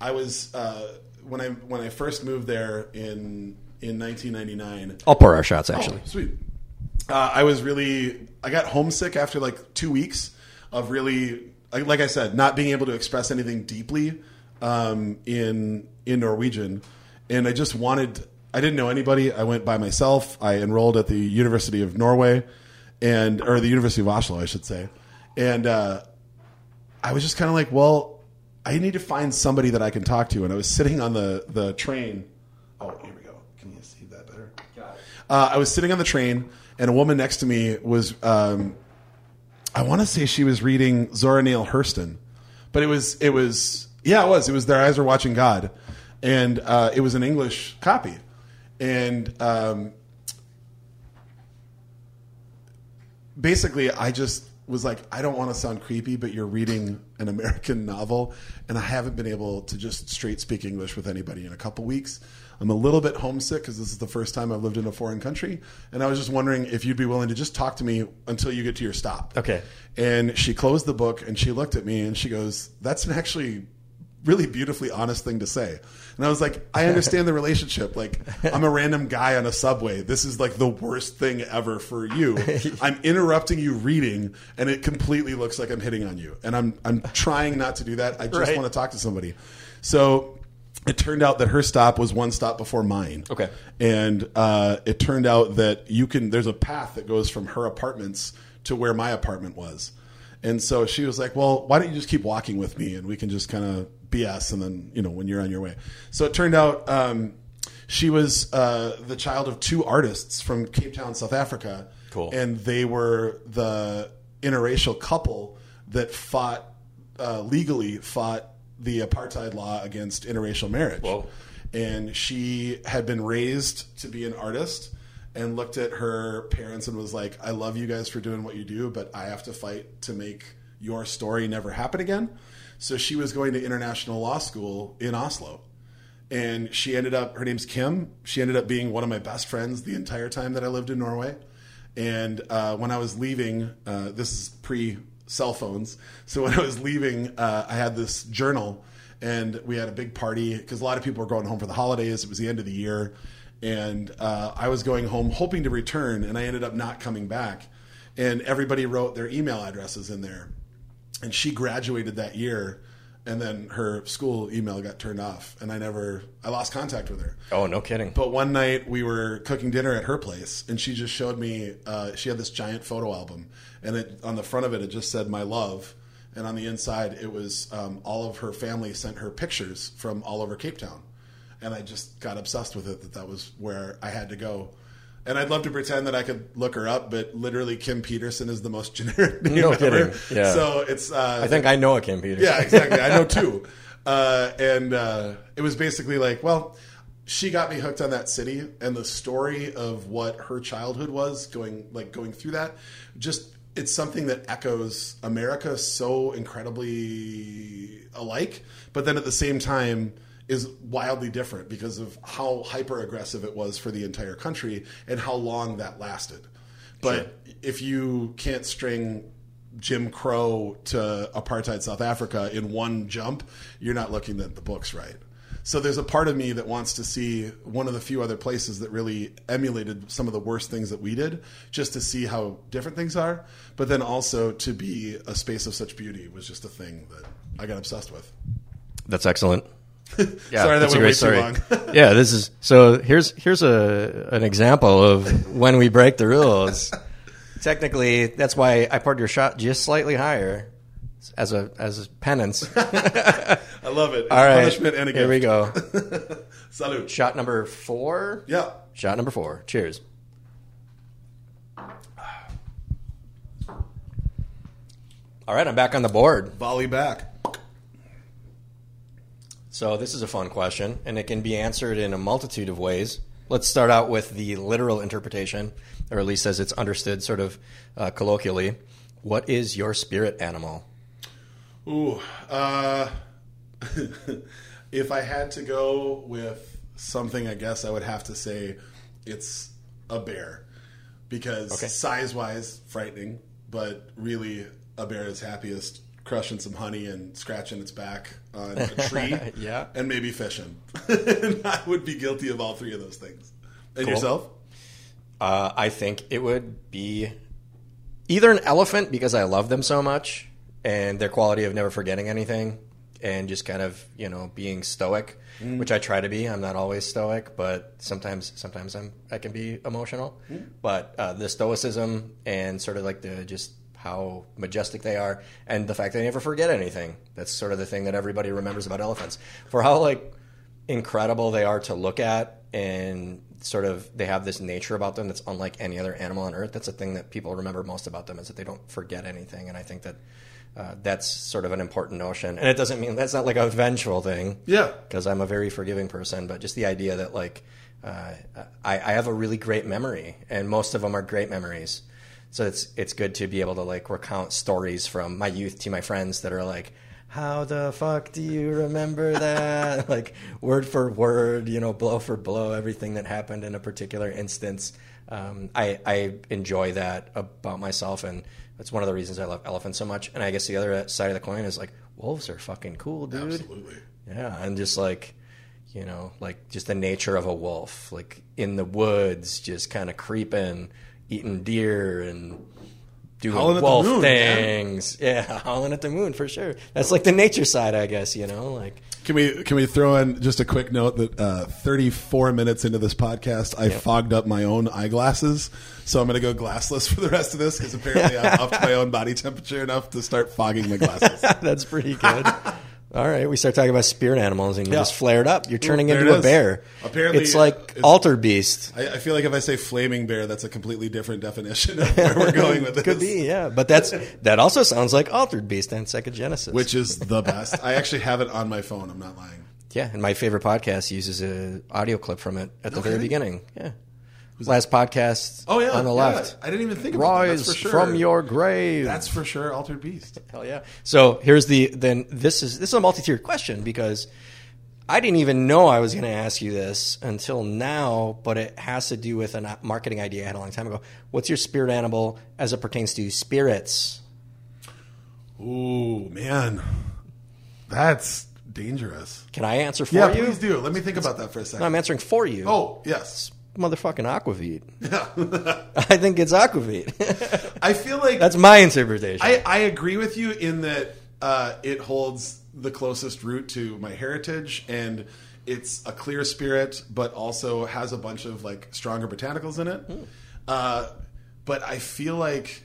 I was uh, when I when I first moved there in in 1999. I'll pour our shots actually. Oh, sweet. Uh, I was really I got homesick after like two weeks of really like, like I said not being able to express anything deeply um, in in Norwegian, and I just wanted. I didn't know anybody. I went by myself. I enrolled at the University of Norway, and or the University of Oslo, I should say, and uh, I was just kind of like, well, I need to find somebody that I can talk to. And I was sitting on the the train. Oh, here we go. Can you see that better? Got it. Uh, I was sitting on the train, and a woman next to me was. Um, I want to say she was reading Zora Neale Hurston, but it was it was yeah it was it was their eyes were watching God, and uh, it was an English copy, and um, basically I just was like I don't want to sound creepy, but you're reading an American novel, and I haven't been able to just straight speak English with anybody in a couple weeks. I'm a little bit homesick because this is the first time I've lived in a foreign country, and I was just wondering if you'd be willing to just talk to me until you get to your stop. Okay. And she closed the book and she looked at me and she goes, "That's an actually really beautifully honest thing to say." And I was like, "I understand the relationship. Like, I'm a random guy on a subway. This is like the worst thing ever for you. I'm interrupting you reading, and it completely looks like I'm hitting on you. And I'm I'm trying not to do that. I just Right. want to talk to somebody." So it turned out that her stop was one stop before mine. Okay. And uh, it turned out that you can. There's a path that goes from her apartments to where my apartment was, And so she was like, "Well, why don't you just keep walking with me, and we can just kind of BS, and then you know when you're on your way." So it turned out um, she was uh, the child of two artists from Cape Town, South Africa. Cool. And they were the interracial couple that fought uh, legally fought the apartheid law against interracial marriage. Whoa. And she had been raised to be an artist and looked at her parents and was like, I love you guys for doing what you do, but I have to fight to make your story never happen again. So she was going to international law school in Oslo. And she ended up, her name's Kim. She ended up being one of my best friends the entire time that I lived in Norway. And uh, when I was leaving, uh, this is pre cell phones. So when I was leaving, uh, I had this journal and we had a big party because a lot of people were going home for the holidays. It was the end of the year. And uh, I was going home hoping to return, and I ended up not coming back. And everybody wrote their email addresses in there. And she graduated that year, and then her school email got turned off, and I never, I lost contact with her. Oh, no kidding. But one night we were cooking dinner at her place, and she just showed me. Uh, she had this giant photo album, and it on the front of it it just said "My love," and on the inside it was um, all of her family sent her pictures from all over Cape Town, and I just got obsessed with it. That that was where I had to go. And I'd love to pretend that I could look her up, but literally Kim Peterson is the most generic name No ever. kidding. Yeah. So it's. Uh, I think I know a Kim peterson yeah, exactly. I know two Uh, and uh, it was basically like, well, she got me hooked on that city, and the story of what her childhood was going, like going through that, just it's something that echoes America so incredibly alike, but then at the same time is wildly different because of how hyper aggressive it was for the entire country and how long that lasted. But if you can't string Jim Crow to apartheid South Africa in one jump, you're not looking at the books right. So there's a part of me that wants to see one of the few other places that really emulated some of the worst things that we did, just to see how different things are. But then also to be a space of such beauty was just a thing that I got obsessed with. That's excellent. Yeah, Sorry, that that's went great way too long. yeah, this is so. Here's here's a an example of when we break the rules. Technically, that's why I poured your shot just slightly higher as a as a penance. I love it. It's All right, punishment and a here we go. Salute. Shot number four. Yeah. Shot number four. Cheers. All right, I'm back on the board. Volley back. So this is a fun question, and it can be answered in a multitude of ways. Let's start out with the literal interpretation, or at least as it's understood, sort of uh, colloquially. What is your spirit animal? Ooh, uh, if I had to go with something, I guess I would have to say it's a bear because Okay. size wise, frightening, but really a bear is happiest crushing some honey and scratching its back on a tree, Yeah. and maybe fishing. and I would be guilty of all three of those things. And Cool. yourself? Uh, I think it would be either an elephant because I love them so much and their quality of never forgetting anything and just kind of you know being stoic, which I try to be. I'm not always stoic, but sometimes sometimes I'm I can be emotional. But uh, the stoicism and sort of like the just how majestic they are and the fact they never forget anything. That's sort of the thing that everybody remembers about elephants. For how like incredible they are to look at and sort of they have this nature about them that's unlike any other animal on earth. That's the thing that people remember most about them is that they don't forget anything. And i think that uh, that's sort of an important notion. And it doesn't mean that's not like a vengeful thing. Yeah. because i'm a very forgiving person but just the idea that like uh, I, I have a really great memory and most of them are great memories. So it's it's good to be able to like recount stories from my youth to my friends that are like how the fuck do you remember that? Like word for word you know blow for blow everything that happened in a particular instance. Um, I, I enjoy that about myself and that's one of the reasons i love elephants so much. And i guess the other side of the coin is like wolves are fucking cool dude. Absolutely. yeah, and just like you know, like just the nature of a wolf, like in the woods, just kind of creeping, eating deer and doing Howling at the wolf moon, things. Yeah, howling at the moon for sure. That's like the nature side, I guess. You know, like Can we can we throw in just a quick note that uh, 34 minutes into this podcast, I fogged up my own eyeglasses, so I'm going to go glassless for the rest of this because apparently I've upped my own body temperature enough to start fogging my glasses. That's pretty good. All right, we start talking about spirit animals, and you Yeah. just flared up. You're turning There into a bear. Apparently, it's like it's- alter beast. I, I feel like if I say flaming bear, that's a completely different definition of where we're going with this. Could be, yeah. But that's that also sounds like altered beast and Sega Genesis. Which is the best. I actually have it on my phone. I'm not lying. yeah, and my favorite podcast uses a audio clip from it at the very beginning. Yeah, last podcast. Oh yeah, on the yeah. left. I didn't even think about that. That's for sure. from your grave. That's for sure. Altered beast. Hell yeah. So here's the then this is this is a multi-tiered question because I didn't even know I was going to ask you this until now, but it has to do with a marketing idea I had a long time ago. What's your spirit animal as it pertains to spirits? Ooh man, that's dangerous. Can I answer for Yeah, you? Yeah, please do. Let me think about that for a No, second. I'm answering for you. Oh yes. Motherfucking Aquavit. I think it's Aquavit. I feel like That's my interpretation. I, I agree with you in that uh, it holds the closest root to my heritage and it's a clear spirit but also has a bunch of like stronger botanicals in it uh, but i feel like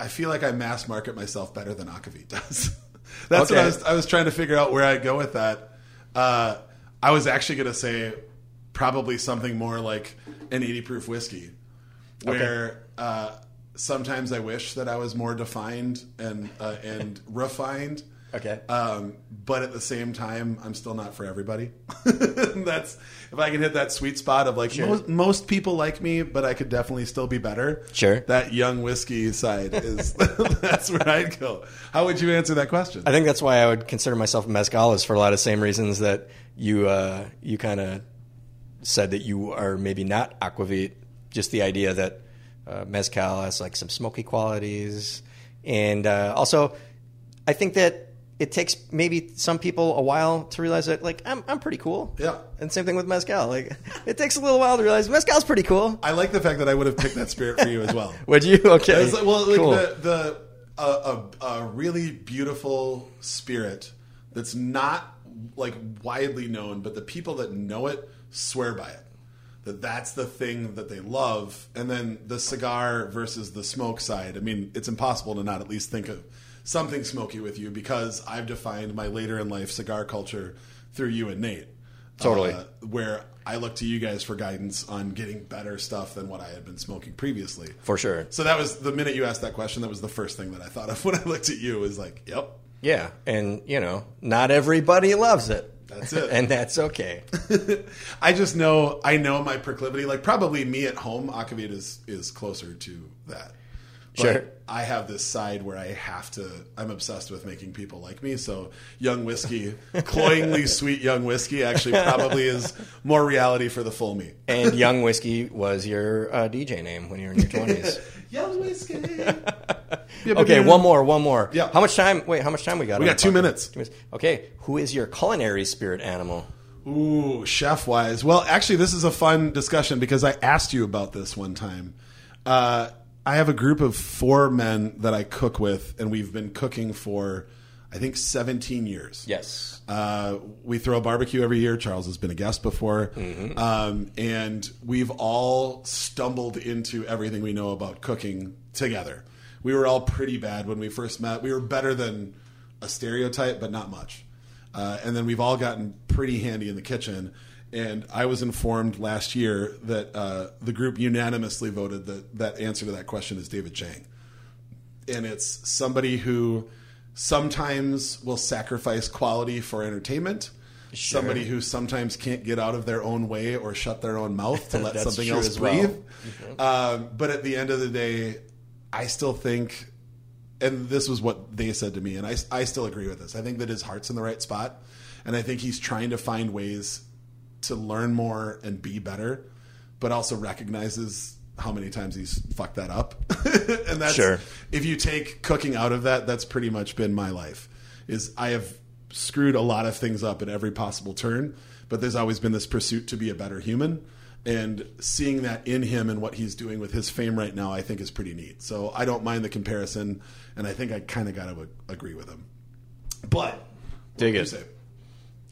i feel like i mass market myself better than akavit does that's what Okay. I was, I was trying to figure out where i'd go with that uh, i was actually going to say probably something more like an 80 proof whiskey where uh, sometimes I wish that I was more defined and uh, and refined. Okay. Um, but at the same time, I'm still not for everybody. That's if I can hit that sweet spot of like most, most people like me, but I could definitely still be better. Sure. That young whiskey side is that's where I'd go. How would you answer that question? I think that's why I would consider myself a mezcalist for a lot of same reasons that you uh, you kind of said that you are maybe not aquavit. Just the idea that uh, mezcal has like some smoky qualities, and uh, also I think that it takes maybe some people a while to realize that like I'm I'm pretty cool. Yeah. And same thing with mezcal. Like it takes a little while to realize mezcal's pretty cool. I like the fact that I would have picked that spirit for you as well. Would you? Okay. Like, well, like cool. the the a, a, a really beautiful spirit that's not like widely known, but the people that know it swear by it. That that's the thing that they love, and then the cigar versus the smoke side. I mean, it's impossible to not at least think of something smoky with you because I've defined my later in life cigar culture through you and Nate. Totally. Uh, where I look to you guys for guidance on getting better stuff than what I had been smoking previously. for sure. So that was the minute you asked that question. That was the first thing that I thought of when I looked at you. Was like, "Yep, Yeah, and you know, not everybody loves it. That's it. and that's okay. I just know I know my proclivity. Like probably me at home, Akavit is is closer to that. But Sure. I have this side where I have to. I'm obsessed with making people like me. So young whiskey, cloyingly sweet young whiskey, actually probably is more reality for the full me. And Young Whiskey was your uh, DJ name when you were in your twenties. young whiskey. okay, one more, one more. Yeah. How much time? Wait, how much time we got? We got two minutes. Two minutes. Okay, who is your culinary spirit animal? Ooh, chef wise. Well, actually, this is a fun discussion because I asked you about this one time. Uh, I have a group of four men that I cook with, and we've been cooking for, I think, 17 years. Yes. Uh, we throw a barbecue every year. Charles has been a guest before. Um, and we've all stumbled into everything we know about cooking together. We were all pretty bad when we first met. We were better than a stereotype, but not much. Uh, and then we've all gotten pretty handy in the kitchen. And I was informed last year that uh, the group unanimously voted that that answer to that question is David Chang and it's somebody who sometimes will sacrifice quality for entertainment. Somebody who sometimes can't get out of their own way or shut their own mouth to let something else well. Mm-hmm. breathe. Um, but at the end of the day, I still think, and this was what they said to me, and I, I still agree with this. I think that his heart's in the right spot, and I think he's trying to find ways to learn more and be better, but also recognizes how many times he's fucked that up. and that's Sure. if you take cooking out of that, that's pretty much been my life. Is I have screwed a lot of things up at every possible turn, but there's always been this pursuit to be a better human. And seeing that in him and what he's doing with his fame right now, I think is pretty neat. So I don't mind the comparison, and I think I kind of got to agree with him. But Dig it.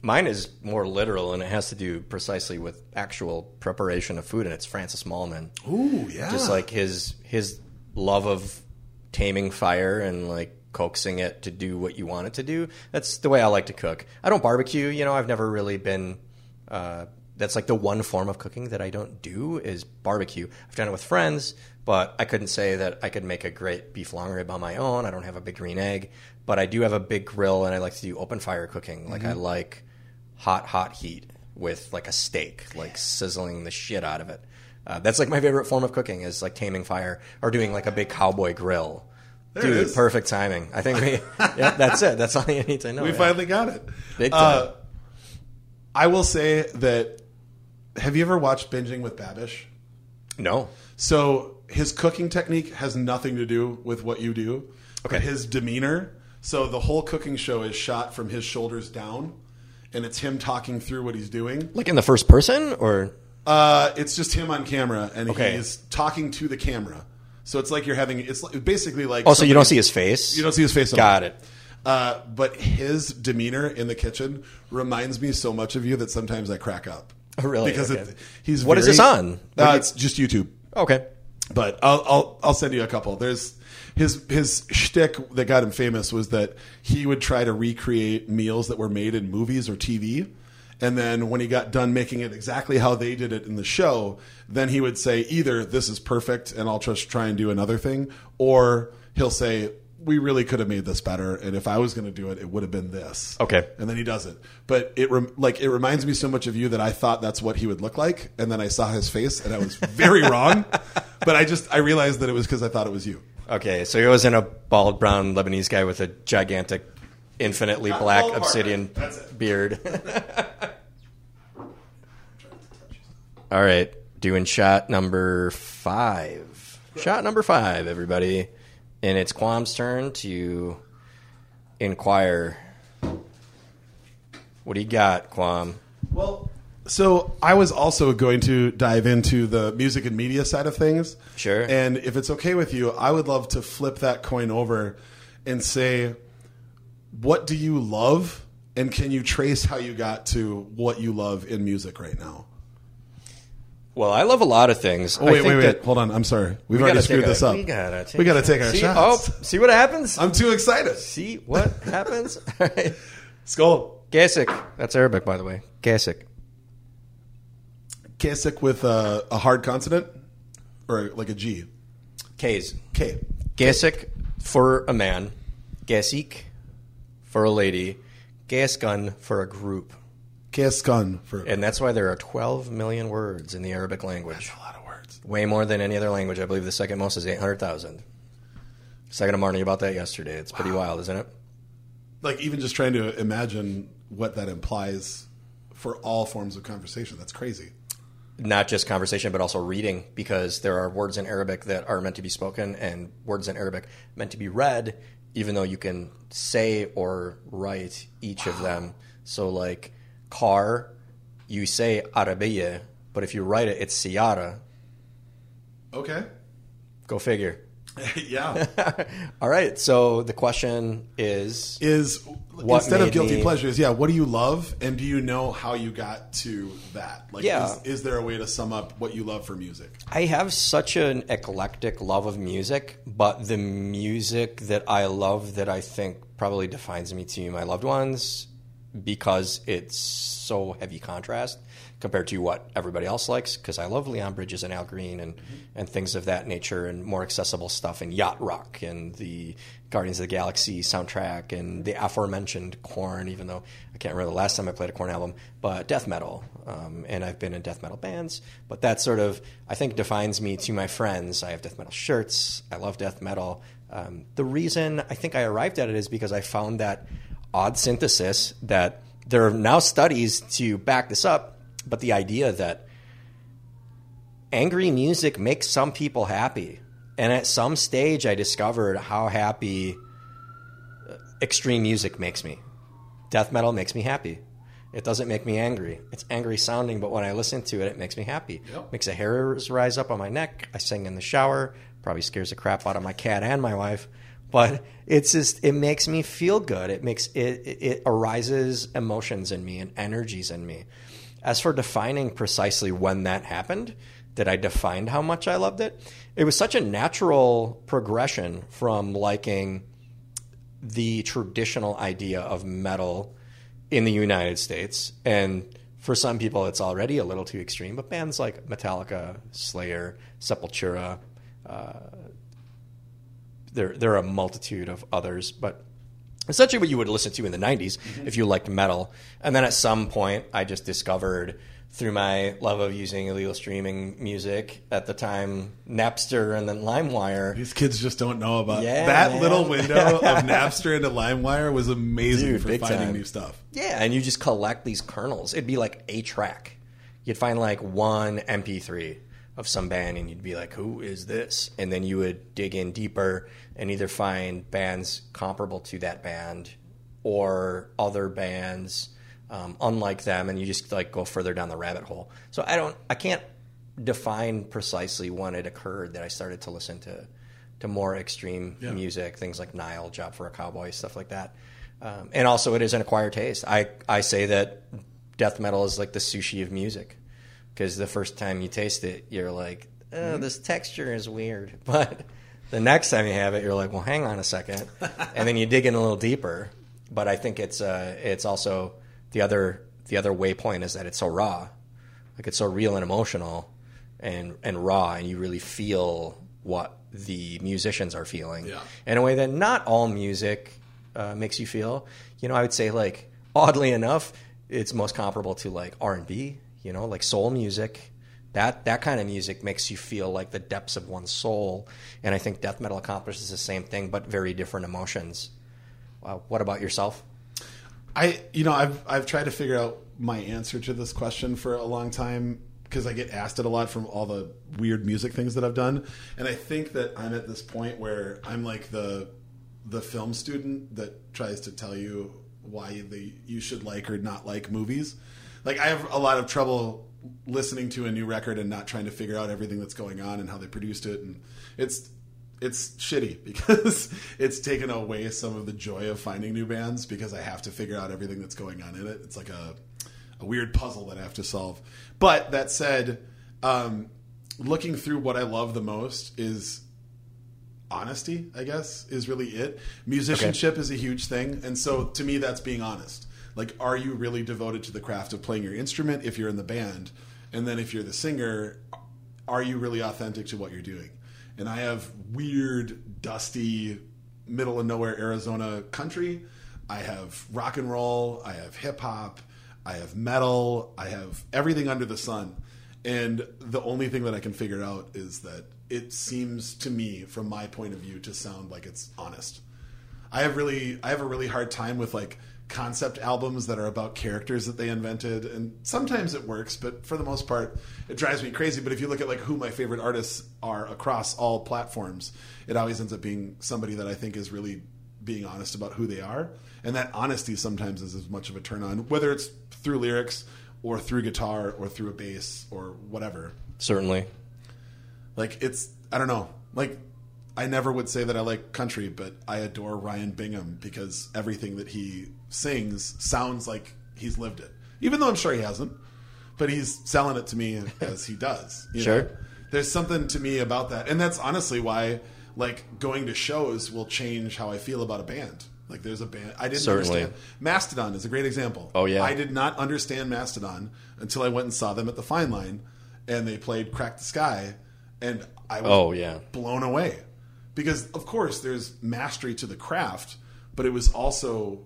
Do you say? Mine is more literal, and it has to do precisely with actual preparation of food, and it's Francis Mallmann. Ooh, yeah. Just like his his love of taming fire and like coaxing it to do what you want it to do. That's the way I like to cook. I don't barbecue. You know, I've never really been. Uh, that's like the one form of cooking that I don't do is barbecue. I've done it with friends, but I couldn't say that I could make a great beef long rib on my own. I don't have a big green egg, but I do have a big grill, and I like to do open fire cooking. Like I like hot, hot heat with like a steak, like sizzling the shit out of it. Uh, that's like my favorite form of cooking is like taming fire or doing like a big cowboy grill. There Dude, perfect timing. I think we. yeah, that's it. That's all you need to know. we yeah. finally got it. Big Uh, time. I will say that. Have you ever watched Binging with Babish? no. So his cooking technique has nothing to do with what you do. Okay. But his demeanor. So the whole cooking show is shot from his shoulders down, and it's him talking through what he's doing. Like in the first person, or Uh, it's just him on camera, and Okay. he's talking to the camera. So it's like you're having. It's like, basically like. oh, so you don't see his face? You don't see his face. at Got it. Uh, but his demeanor in the kitchen reminds me so much of you that sometimes I crack up. Oh, really? Because Okay. it, he's. What is very- this on? What Uh, do you- it's just YouTube. Okay. But I'll, I'll I'll send you a couple. There's his his shtick that got him famous was that he would try to recreate meals that were made in movies or TV, and then when he got done making it exactly how they did it in the show, then he would say either this is perfect and I'll just try and do another thing, or he'll say we really could have made this better, and if I was going to do it, it would have been this. Okay. and then he does it. But it rem- like it reminds me so much of you that I thought that's what he would look like, and then I saw his face and I was very wrong. But I just I realized that it was because I thought it was you. Okay. So he wasn't a bald brown Lebanese guy with a gigantic, infinitely Not black obsidian Parker. That's it. beard. All right. Doing shot number five. Shot number five, everybody. And it's Quam's turn to inquire. What do you got, Quam? Well, so I was also going to dive into the music and media side of things. Sure. And if it's okay with you, I would love to flip that coin over and say, what do you love? And can you trace how you got to what you love in music right now? Well, I love a lot of things. Oh, I wait, think wait, wait. that- Hold on. I'm sorry. We've We already screwed take a- this up. We gotta take, We gotta take our see, shots. Oh, see what happens? I'm too excited. see what happens? All right. Skull. Gasik. That's Arabic, by the way. Gasik. Kasich with a, a hard consonant or like a G. K's. K. Gasik for a man. Gasik for a lady. Gasgun for a group. Kaskan for And that's why there are 12 million words in the Arabic language. That's a lot of words. Way more than any other language. I believe the second most is 800,000. Second to Marnie about that yesterday. It's pretty wild, isn't it? Like even just trying to imagine what that implies for all forms of conversation. That's crazy. Not just conversation, but also reading, because there are words in Arabic that are meant to be spoken and words in Arabic meant to be read, even though you can say or write each of them. So, like car, you say Arabiya, but if you write it, it's Siara. Okay. Go figure. yeah. All right. So the question is Is What instead of guilty me- pleasures, yeah, what do you love and do you know how you got to that? Like Yeah. is, is there a way to sum up what you love for music? I have such an eclectic love of music, but the music that I love that I think probably defines me to my loved ones because it's so heavy contrast compared to what everybody else likes. Because I love Leon Bridges and Al Green and, and things of that nature, and more accessible stuff, and yacht rock, and the Guardians of the Galaxy soundtrack, and the aforementioned Korn. Even though I can't remember the last time I played a Korn album, but death metal, um, and I've been in death metal bands. But that sort of I think defines me to my friends. I have death metal shirts. I love death metal. Um, the reason I think I arrived at it is because I found that odd synthesis that there are now studies to back this up, but the idea that angry music makes some people happy. And at some stage, I discovered how happy uh, extreme music makes me. Death metal makes me happy. It doesn't make me angry. It's angry sounding, but when I listen to it, it makes me happy. Yep. Makes the hairs rise up on my neck. I sing in the shower. Probably scares the crap out of my cat and my wife. but it's just it makes me feel good. It makes it it arises emotions in me and energies in me. As for defining precisely when that happened, that I defined how much I loved it, it was such a natural progression from liking the traditional idea of metal in the United States. And for some people it's already a little too extreme but bands like metallica slayer sepultura uh, there, there are a multitude of others. But essentially what you would listen to in the 90s mm-hmm. if you liked metal and then at some point i just discovered through my love of using illegal streaming music at the time, Napster and then LimeWire. These kids just don't know about yeah, that man. little window of Napster into LimeWire was amazing Dude, for finding time. new stuff. Yeah, and you just collect these kernels. It'd be like a track. You'd find like one MP3 of some band, and you'd be like, "Who is this?" And then you would dig in deeper and either find bands comparable to that band or other bands um, unlike them, and you just like go further down the rabbit hole. So I don't, I can't define precisely when it occurred that I started to listen to to more extreme yeah. music, things like Nile, Job for a Cowboy, stuff like that. Um, and also, it is an acquired taste. I I say that death metal is like the sushi of music because the first time you taste it, you're like, oh, mm-hmm. this texture is weird, but the next time you have it, you're like, well, hang on a second, and then you dig in a little deeper. But I think it's uh, it's also the other the other waypoint is that it's so raw, like it's so real and emotional, and and raw, and you really feel what the musicians are feeling yeah. in a way that not all music uh, makes you feel. You know, I would say like oddly enough, it's most comparable to like R and B. You know, like soul music. That that kind of music makes you feel like the depths of one's soul, and I think death metal accomplishes the same thing, but very different emotions. Uh, what about yourself? I you know I've I've tried to figure out my answer to this question for a long time because I get asked it a lot from all the weird music things that I've done, and I think that I'm at this point where I'm like the the film student that tries to tell you why the you should like or not like movies. Like I have a lot of trouble listening to a new record and not trying to figure out everything that's going on and how they produced it and it's it's shitty because it's taken away some of the joy of finding new bands because I have to figure out everything that's going on in it. It's like a, a weird puzzle that I have to solve. But that said, um, looking through what I love the most is honesty, I guess, is really it. Musicianship okay. is a huge thing. And so to me, that's being honest. Like, are you really devoted to the craft of playing your instrument if you're in the band? And then if you're the singer, are you really authentic to what you're doing? and I have weird, dusty, middle of nowhere Arizona country. I have rock and roll. I have hip hop. I have metal. I have everything under the sun. And the only thing that I can figure out is that it seems to me, from my point of view, to sound like it's honest. I have really, I have a really hard time with like concept albums that are about characters that they invented. And sometimes it works but for the most part it drives me crazy. But if you look at like who my favorite artists are across all platforms it always ends up being somebody that i think is really being honest about who they are. And that honesty sometimes is as much of a turn on whether it's through lyrics or through guitar or through a bass or whatever. Certainly. Like it's i don't know. Like I never would say that I like country, but I adore Ryan Bingham because everything that he sings sounds like he's lived it. Even though I'm sure he hasn't, but he's selling it to me as he does. sure. Know? There's something to me about that. And that's honestly why like going to shows will change how I feel about a band. Like there's a band I didn't Certainly. understand. Mastodon is a great example. Oh yeah. I did not understand Mastodon until I went and saw them at the Fine Line and they played Crack the Skye and I was oh, yeah. blown away because of course there's mastery to the craft, but it was also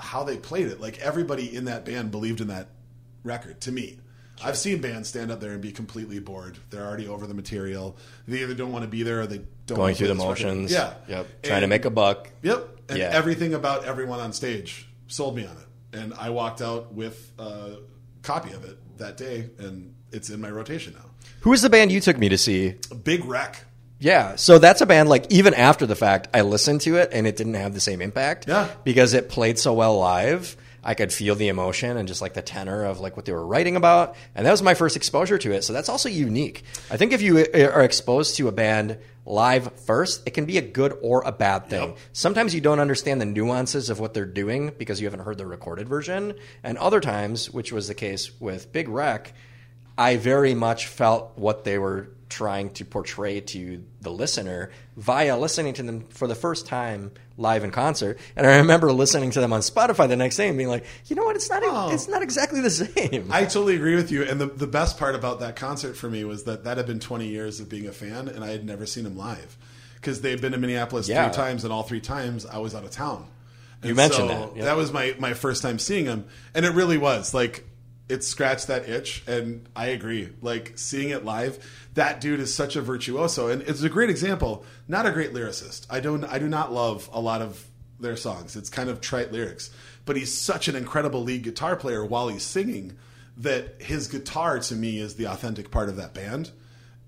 how they played it. Like everybody in that band believed in that record. To me, I've seen bands stand up there and be completely bored. They're already over the material. They either don't want to be there or they don't going through the motions. Record. Yeah, yep. Trying to make a buck. Yep. And yeah. everything about everyone on stage sold me on it. And I walked out with a copy of it that day, and it's in my rotation now. Who was the band you took me to see? Big Wreck. Yeah, so that's a band like even after the fact, I listened to it and it didn't have the same impact. Yeah, because it played so well live. I could feel the emotion and just like the tenor of like what they were writing about, and that was my first exposure to it. So that's also unique. I think if you eh, are exposed to a band live first, it can be a good or a bad thing. Yep. Sometimes you don't understand the nuances of what they're doing because you haven't heard the recorded version. And other times, which was the case with Big Wreck, I very much felt what they were trying to portray to the listener via listening to them for the first time live in concert. And I remember listening to them on Spotify the next day and being like, you know what, it's not Oh. it's not exactly the same. I totally agree with you. And the, the best part about that concert for me was that that had been 20 years of being a fan, and I had never seen him live because they'd been to Minneapolis Yeah. three times, and all three times I was out of town. And mentioned so that, yeah. That was my, my first time seeing him, and it really was like it scratched that itch. And I agree, like seeing it live. That dude is such a virtuoso, and it's a great example. Not a great lyricist. I don't. I do not love a lot of their songs. It's kind of trite lyrics, but he's such an incredible lead guitar player while he's singing that his guitar to me is the authentic part of that band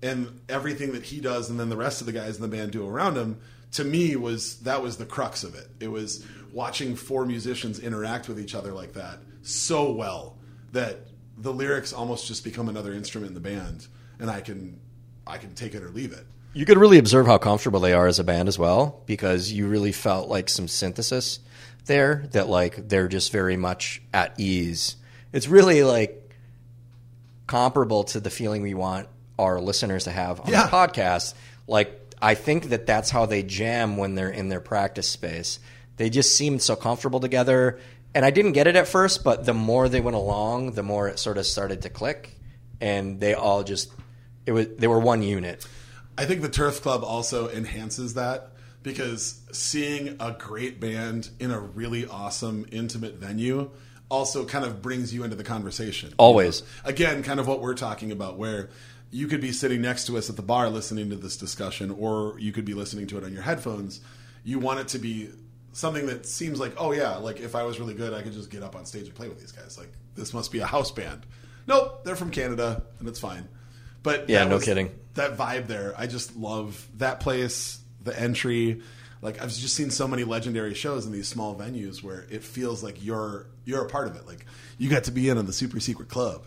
and everything that he does and then the rest of the guys in the band do around him to me was that was the crux of it it was watching four musicians interact with each other like that so well that the lyrics almost just become another instrument in the band and i can i can take it or leave it You could really observe how comfortable they are as a band as well, because you really felt like some synthesis there that like they're just very much at ease. It's really like comparable to the feeling we want our listeners to have on Yeah. the podcast. Like I think that that's how they jam when they're in their practice space. They just seemed so comfortable together. And I didn't get it at first, but the more they went along, the more it sort of started to click and they all just it was they were one unit. I think the Turf Club also enhances that because seeing a great band in a really awesome, intimate venue also kind of brings you into the conversation. Always. Again, kind of what we're talking about, where you could be sitting next to us at the bar listening to this discussion, or you could be listening to it on your headphones. You want it to be something that seems like, oh yeah, like if I was really good, I could just get up on stage and play with these guys. Like this must be a house band. Nope, they're from Canada, and it's fine. But Yeah, no was- kidding. that vibe there. I just love that place, the entry. Like I've just seen so many legendary shows in these small venues where it feels like you're you're a part of it. Like you got to be in on the super secret club.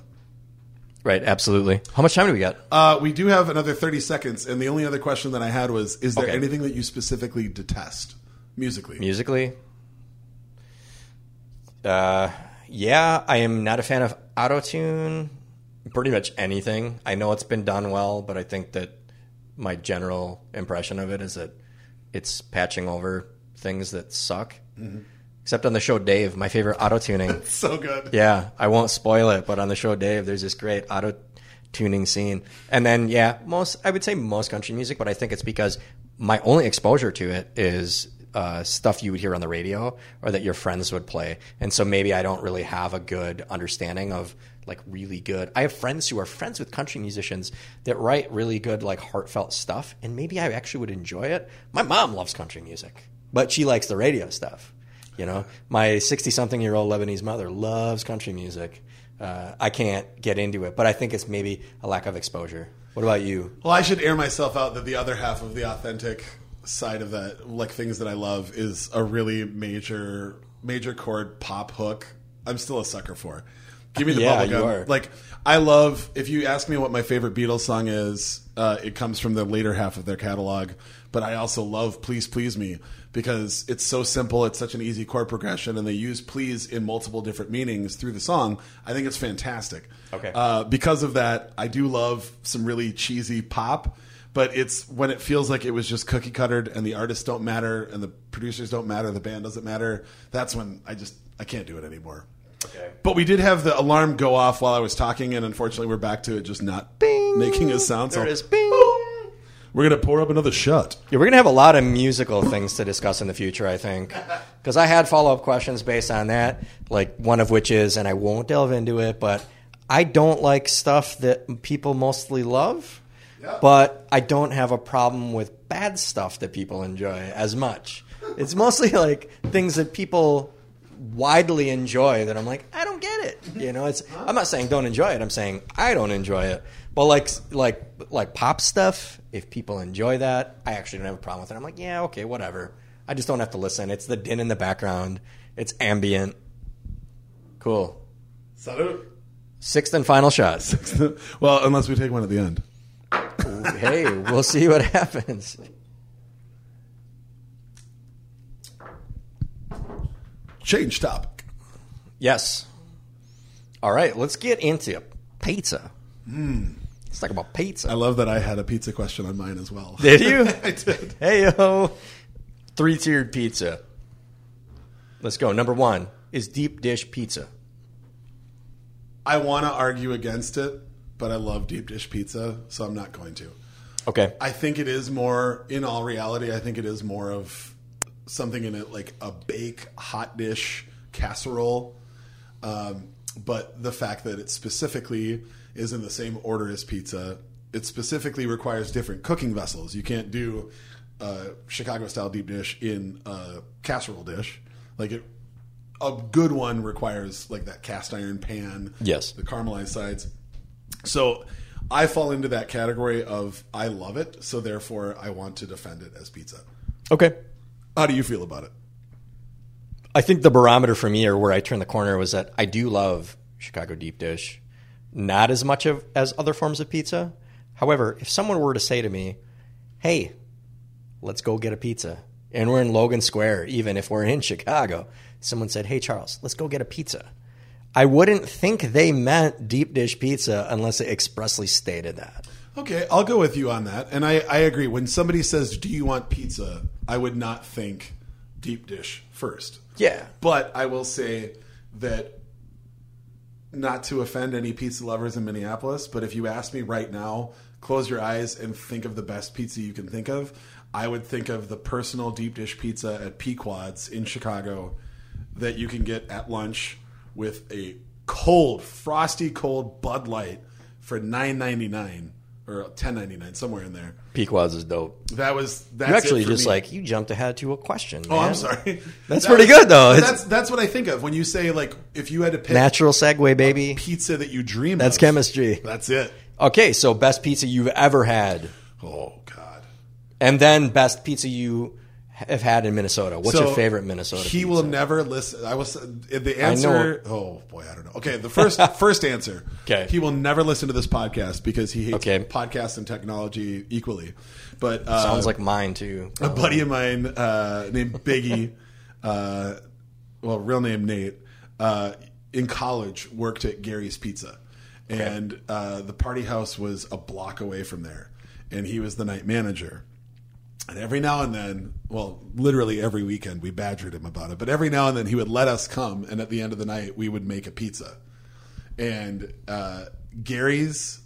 Right, absolutely. How much time do we got? Uh, we do have another thirty seconds, and the only other question that I had was: Is there Okay. anything that you specifically detest musically? Musically? Uh, yeah, I am not a fan of autotune. Pretty much anything. I know it's been done well, but I think that my general impression of it is that it's patching over things that suck. Except on the show Dave, my favorite auto tuning. So good. Yeah, I won't spoil it, but on the show Dave, there's this great auto tuning scene. And then, yeah, most I would say most country music, but I think it's because my only exposure to it is uh, stuff you would hear on the radio or that your friends would play. And so maybe I don't really have a good understanding of like really good. I have friends who are friends with country musicians that write really good, like heartfelt stuff, and maybe I actually would enjoy it. My mom loves country music, but she likes the radio stuff. You know, my 60 something year old Lebanese mother loves country music. Uh, I can't get into it, but I think it's maybe a lack of exposure. What about you? Well, I should air myself out that the other half of the authentic side of that, like things that I love, is a really major, major chord pop hook. I'm still a sucker for. Give me the Yeah, bubblegum. Like I love. If you ask me what my favorite Beatles song is, uh, it comes from the later half of their catalog. But I also love "Please Please Me" because it's so simple. It's such an easy chord progression, and they use "please" in multiple different meanings through the song. I think it's fantastic. Okay. Uh, because of that, I do love some really cheesy pop, but it's when it feels like it was just cookie cuttered and the artists don't matter and the producers don't matter, the band doesn't matter. That's when I just I can't do it anymore. Okay. But we did have the alarm go off while I was talking, and unfortunately, we're back to it just not Bing! making a sound. There so it is. Bing! we're gonna pour up another shot. Yeah, we're gonna have a lot of musical things to discuss in the future, I think, because I had follow up questions based on that. Like one of which is, and I won't delve into it, but I don't like stuff that people mostly love, Yeah. but I don't have a problem with bad stuff that people enjoy as much. It's mostly like things that people widely enjoy that I'm like, I don't get it. You know, it's I'm not saying don't enjoy it. I'm saying I don't enjoy it. But like like like pop stuff, if people enjoy that, I actually don't have a problem with it. I'm like, yeah, okay, whatever. I just don't have to listen. It's the din in the background. It's ambient. Cool. Salud. Sixth and final shot. well, unless we take one at the end. Hey, we'll see what happens. Change topic. Yes. All right, let's get into pizza. Hmm. Let's talk about pizza. I love that I had a pizza question on mine as well. Did you? I did. hey yo, three tiered pizza. Let's go. Number one is deep dish pizza. I want to argue against it, but I love deep dish pizza, so I'm not going to. Okay. I think it is more, in all reality, I think it is more of something in it like a bake, hot dish, casserole. Um, but the fact that it specifically is in the same order as pizza, it specifically requires different cooking vessels. You can't do a Chicago style deep dish in a casserole dish. Like it, a good one requires like that cast iron pan. Yes. The caramelized sides. So I fall into that category of I love it, so therefore I want to defend it as pizza. Okay. How do you feel about it? I think the barometer for me, or where I turned the corner, was that I do love Chicago deep dish, not as much of as other forms of pizza. However, if someone were to say to me, "Hey, let's go get a pizza," and we're in Logan Square, even if we're in Chicago, someone said, "Hey, Charles, let's go get a pizza," I wouldn't think they meant deep dish pizza unless they expressly stated that. Okay, I'll go with you on that. And I, I agree. When somebody says, Do you want pizza? I would not think deep dish first. Yeah. But I will say that not to offend any pizza lovers in Minneapolis, but if you ask me right now, close your eyes and think of the best pizza you can think of, I would think of the personal deep dish pizza at Pequod's in Chicago that you can get at lunch with a cold, frosty cold Bud Light for nine ninety nine or ten ninety nine, somewhere in there. Pequod's is dope. That was that's You actually just me. like you jumped ahead to a question. Oh, I'm sorry. That's That pretty was- good, though. That's that's what I think of when you say like if you had to pick Natural segue, baby. pizza that you dream That's of. chemistry. That's it. Okay, so best pizza you've ever had, Oh God. and then best pizza you have had in Minnesota. What's So, your favorite Minnesota? He pizza? will never listen. I was the answer. Oh boy, I don't know. Okay, the first first answer. Okay. He will never listen to this podcast because he hates Okay. podcasts and technology equally. But uh, Sounds like mine too. a buddy of mine uh, named Biggie, uh, well, real name Nate, uh, in college worked at Gary's Pizza, and uh, the party house was a block away from there, and he was the night manager. And every now and then, well, literally every weekend, we badgered him about it. But every now and then, he would let us come, and at the end of the night, we would make a pizza. And uh, Gary's,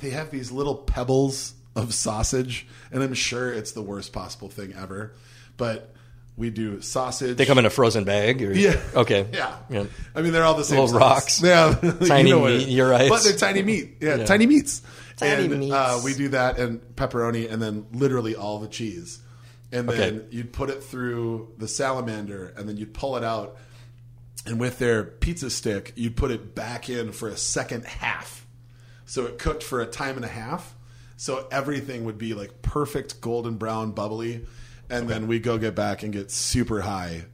they have these little pebbles of sausage, and I'm sure it's the worst possible thing ever. But we do sausage. They come in a frozen bag. Or, Yeah. Okay. Yeah. Yeah. I mean, they're all the same. Little size. rocks. Yeah. You Tiny know meat, it- you're right. But they're tiny meat. Yeah. Yeah. Tiny meats. Tiny and, meats. Uh, we do that and pepperoni and then literally all the cheese. And then Okay. you'd put it through the salamander and then you'd pull it out. And with their pizza stick, you'd put it back in for a second half. So it cooked for a time and a half. So everything would be like perfect golden brown, bubbly. And then we go get back and get super high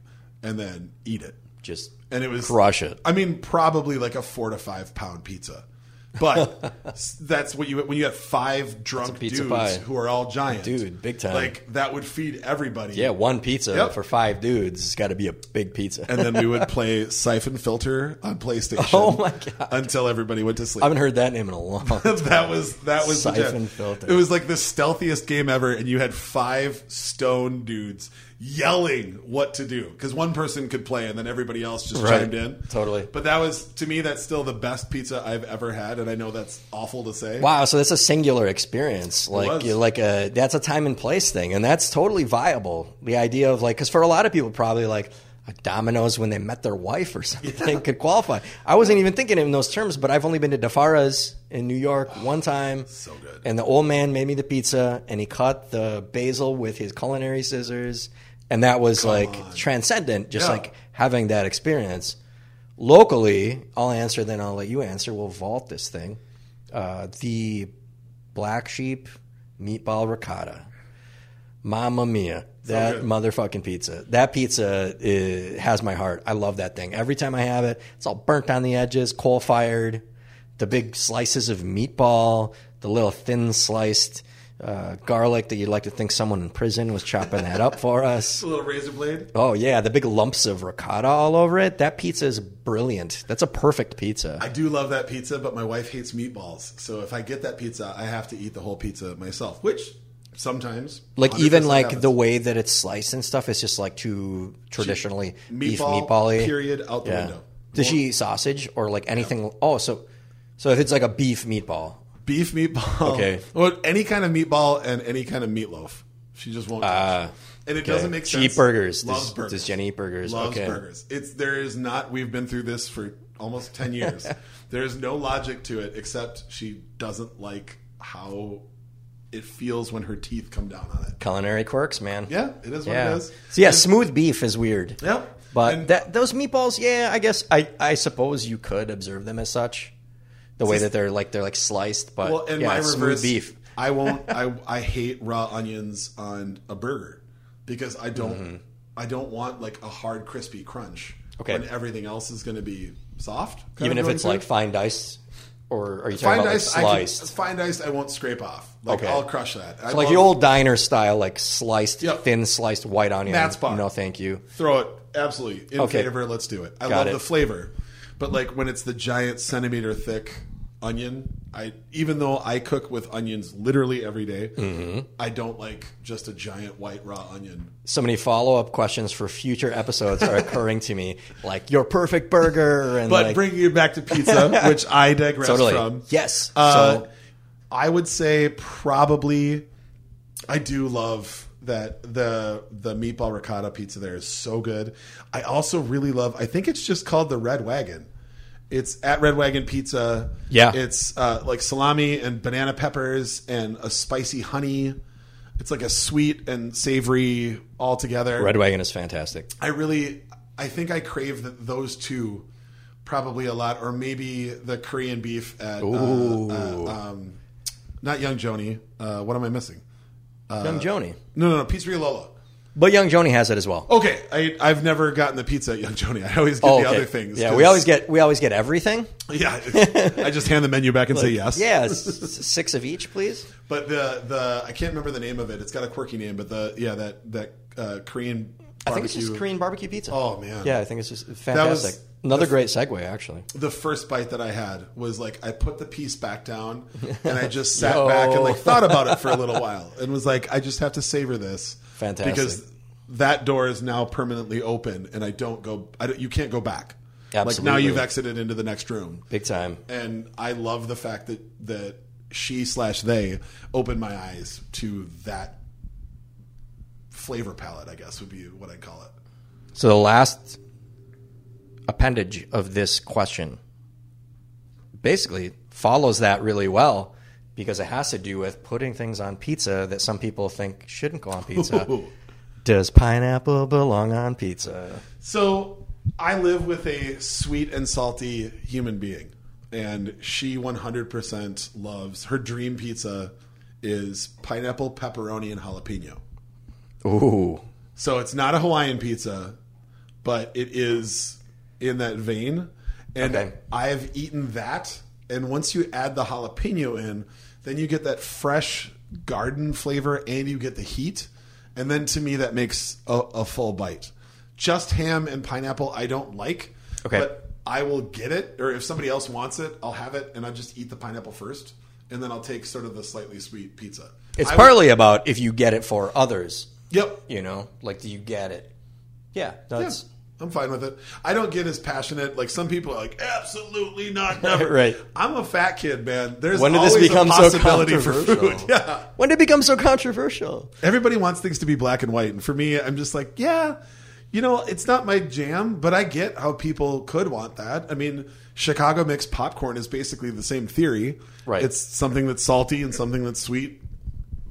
and then eat it. Just And it was crush it. I mean, probably like a four to five pound pizza. But that's what you when you have five drunk dudes pie. who are all giant, Dude, big time. Like that would feed everybody. Yeah, one pizza Yep. for five dudes. It's got to be a big pizza. And then we would play Siphon Filter on PlayStation. Oh my God. Until everybody went to sleep. I haven't heard that name in a long time. that was that was Siphon. Filter. It was like the stealthiest game ever, and you had five stone dudes yelling what to do because one person could play and then everybody else just Right. chimed in. Totally. But that was to me that's still the best pizza I've ever had, and I know that's awful to say. Wow, so that's a singular experience. Like like a that's a time and place thing, and that's totally viable. The idea of like because for a lot of people probably like a Domino's when they met their wife or something could qualify. I wasn't even thinking in those terms, but I've only been to Di Fara's in New York oh, one time. So good. And the old man made me the pizza, and he cut the basil with his culinary scissors, and that was like transcendent. Just Yeah. like having that experience. Locally, I'll answer, then I'll let you answer. We'll vault this thing. Uh, the black sheep meatball ricotta. Mamma mia. That good. motherfucking pizza. That pizza uh, has my heart. I love that thing. Every time I have it, it's all burnt on the edges, coal fired. The big slices of meatball, the little thin sliced uh, garlic that you'd like to think someone in prison was chopping that up for us. A little razor blade. Oh yeah, the big lumps of ricotta all over it. That pizza is brilliant. That's a perfect pizza. I do love that pizza, but my wife hates meatballs. So if I get that pizza, I have to eat the whole pizza myself, which sometimes like even like happens. the way that it's sliced and stuff is just like too traditionally beef Meatball, meatball period, out the window. Does she eat sausage or like anything? Oh, so so if it's like a beef meatball, beef meatball. Okay. Well, any kind of meatball and any kind of meatloaf. She just won't touch. Ah, and it okay. doesn't make She sense. eat burgers. Loves Does- burgers. does Jenny eat burgers? Loves Okay. burgers. It's there is not. We've been through this for almost ten years. there is no logic to it except she doesn't like how it feels when her teeth come down on it. culinary quirks, man. Yeah, it is what yeah. it is. So yeah, And- smooth beef is weird. Yep. But And- that, those meatballs, yeah, I guess I, I suppose you could observe them as such, the way that they're like they're like sliced. But Well, in yeah, my smooth reverse, beef. I won't. I I hate raw onions on a burger because I don't. I don't want like a hard crispy crunch Mm-hmm. Okay. when everything else is going to be soft. Even if it's through. like fine diced, or are you talking fine about diced, like I can, sliced? fine diced, I won't scrape off. Like Okay. I'll crush that. I so like the old diner style, like sliced, Yep. thin sliced white onion. Matt's bar. No, thank you. throw it absolutely in Okay. favor. Let's do it. I Got love it. the flavor, but like when it's the giant centimeter thick onion, I even though I cook with onions literally every day, Mm-hmm. I don't like just a giant white raw onion. So many follow up questions for future episodes are occurring to me, like your perfect burger, and But like, bringing it back to pizza, which I digress totally from. yes. Uh, so I would say probably I do love that the the meatball ricotta pizza there is so good. I also really love I think it's just called the Red Wagon. It's at Red Wagon Pizza. Yeah. It's uh, like salami and banana peppers and a spicy honey. It's like a sweet and savory all together. Red Wagon is fantastic. I really, I think I crave th those two probably a lot, or maybe the Korean beef at uh, uh, um, not Young Joni. Uh, what am I missing? Young Joni, No, no, no, Pizzeria Lola. but Young Joni has it as well. Okay, I, I've never gotten the pizza at Young Joni. I always get Oh, the okay. other things. Yeah, 'cause- we always get we always get everything. Yeah, I just hand the menu back and say yes. Yeah, s- s- six of each, please. But the the I can't remember the name of it. It's got a quirky name, but the yeah that that uh, Korean. Barbecue. I think it's just Korean barbecue pizza. Oh man, Yeah, I think it's just fantastic. was Another great segue, actually. the first bite that I had was like I put the piece back down and I just sat back and like thought about it for a little while and was like I just have to savor this. Fantastic. Because that door is now permanently open and I don't go I don't, you can't go back. Absolutely. Like now you've exited into the next room. Big time. And I love the fact that that she slash they opened my eyes to that flavor palette, I guess would be what I'd call it. So the last appendage of this question basically follows that really well because it has to do with putting things on pizza that some people think shouldn't go on pizza. Does pineapple belong on pizza? So I live with a sweet and salty human being, and she 100% loves her dream pizza is pineapple, pepperoni, and jalapeno. Ooh. So it's not a Hawaiian pizza, but it is in that vein. And Okay. I've eaten that, and once you add the jalapeno in, then you get that fresh garden flavor and you get the heat. And then to me, that makes a, a full bite. Just ham and pineapple, I don't like. Okay. But I will get it, or if somebody else wants it, I'll have it, and I'll just eat the pineapple first, and then I'll take sort of the slightly sweet pizza. It's I would- partly about if you get it for others, Yep. you know, like do you get it? Yeah, that's Yeah, I'm fine with it. I don't get as passionate. Like some people are like, absolutely not, never. Right. I'm a fat kid, man. There's When did this always become a so possibility for controversial? food. Yeah. when did it become so controversial? Everybody wants things to be black and white, and for me, I'm just like, yeah, you know, it's not my jam, but I get how people could want that. I mean, Chicago mixed popcorn is basically the same theory. Right. It's something that's salty and something that's sweet.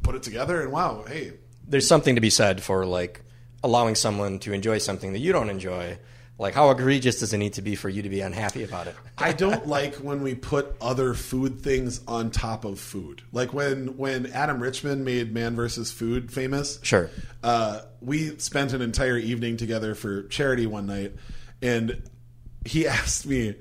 Put it together, and wow, hey, there's something to be said for like allowing someone to enjoy something that you don't enjoy. Like how egregious does it need to be for you to be unhappy about it? I don't like when we put other food things on top of food. Like when when Adam Richman made Man vs. Food famous. Sure. Uh, we spent an entire evening together for charity one night, and he asked me,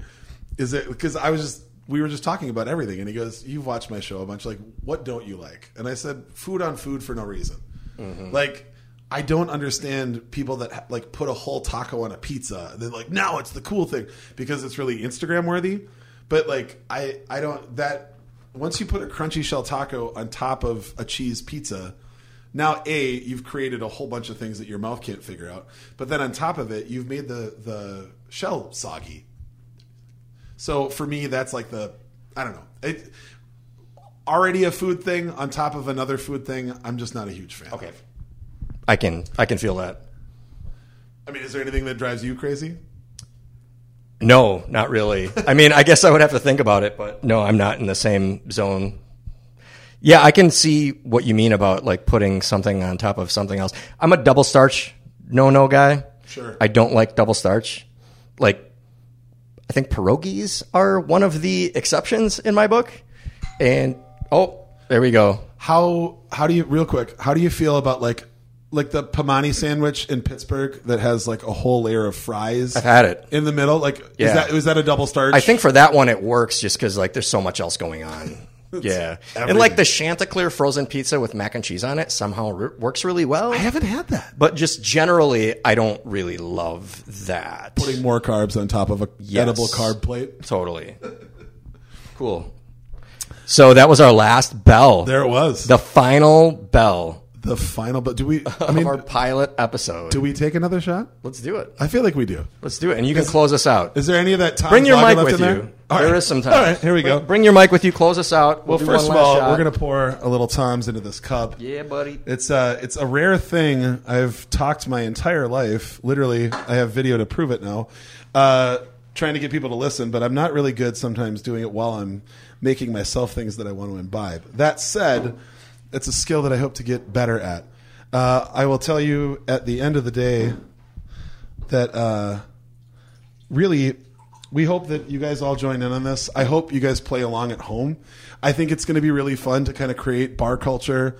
"Is it?" Because I was just we were just talking about everything, and he goes, "You've watched my show a bunch. Like, what don't you like?" And I said, "Food on food for no reason. Mm-hmm. Like, I don't understand people that like put a whole taco on a pizza. They're like, now it's the cool thing because it's really Instagram worthy. But like, I I don't that once you put a crunchy shell taco on top of a cheese pizza." Now, a you've created a whole bunch of things that your mouth can't figure out, but then on top of it, you've made the the shell soggy. So for me, that's like the I don't know. It, already a food thing on top of another food thing. I'm just not a huge fan. Okay. I can I can feel that. I mean, is there anything that drives you crazy? No, not really. I mean, I guess I would have to think about it, but no, I'm not in the same zone. Yeah, I can see what you mean about like putting something on top of something else. I'm a double starch no no guy. Sure. I don't like double starch. Like I think pierogies are one of the exceptions in my book. And oh, there we go. How how do you real quick? How do you feel about like like the Primanti sandwich in Pittsburgh that has like a whole layer of fries I've had it. in the middle? Like, Yeah. is that was that a double starch? I think for that one it works just because like there's so much else going on. yeah, and like the Chanticleer frozen pizza with mac and cheese on it somehow re- works really well. I haven't had that. but just generally, I don't really love that. Putting more carbs on top of a Yes. edible carb plate. Totally cool. So that was our last bell, There it was. the final bell the final. But do we? I of mean, our pilot episode. do we take another shot? Let's do it. I feel like we do. Let's do it, and you can close us out. Is there any of that time? Bring your mic with you. there? All There right. is some time. All right, here we go. Bring, bring your mic with you. Close us out. we'll first of all, shot. we're gonna pour a little Tom's into this cup. Yeah, buddy. It's uh it's a rare thing. I've talked my entire life. Literally, I have video to prove it now. Uh, trying to get people to listen, but I'm not really good sometimes doing it while I'm making myself things that I want to imbibe. That said, it's a skill that I hope to get better at. Uh, I will tell you at the end of the day that uh, really we hope that you guys all join in on this. I hope you guys play along at home. I think it's going to be really fun to kind of create bar culture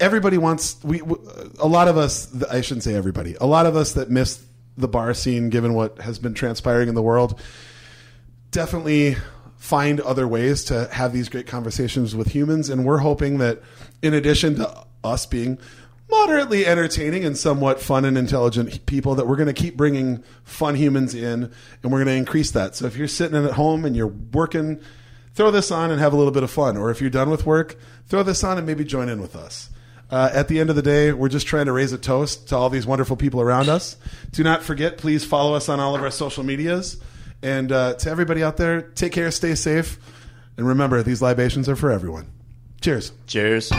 everybody wants we a lot of us i shouldn't say everybody a lot of us that miss the bar scene given what has been transpiring in the world definitely find other ways to have these great conversations with humans and we're hoping that in addition to us being moderately entertaining and somewhat fun and intelligent people that we're going to keep bringing fun humans in and we're going to increase that so if you're sitting at home and you're working throw this on and have a little bit of fun or if you're done with work throw this on and maybe join in with us uh, at the end of the day, we're just trying to raise a toast to all these wonderful people around us. Do not forget, please follow us on all of our social medias. And uh, to everybody out there, take care, stay safe, and remember, these libations are for everyone. Cheers. Cheers.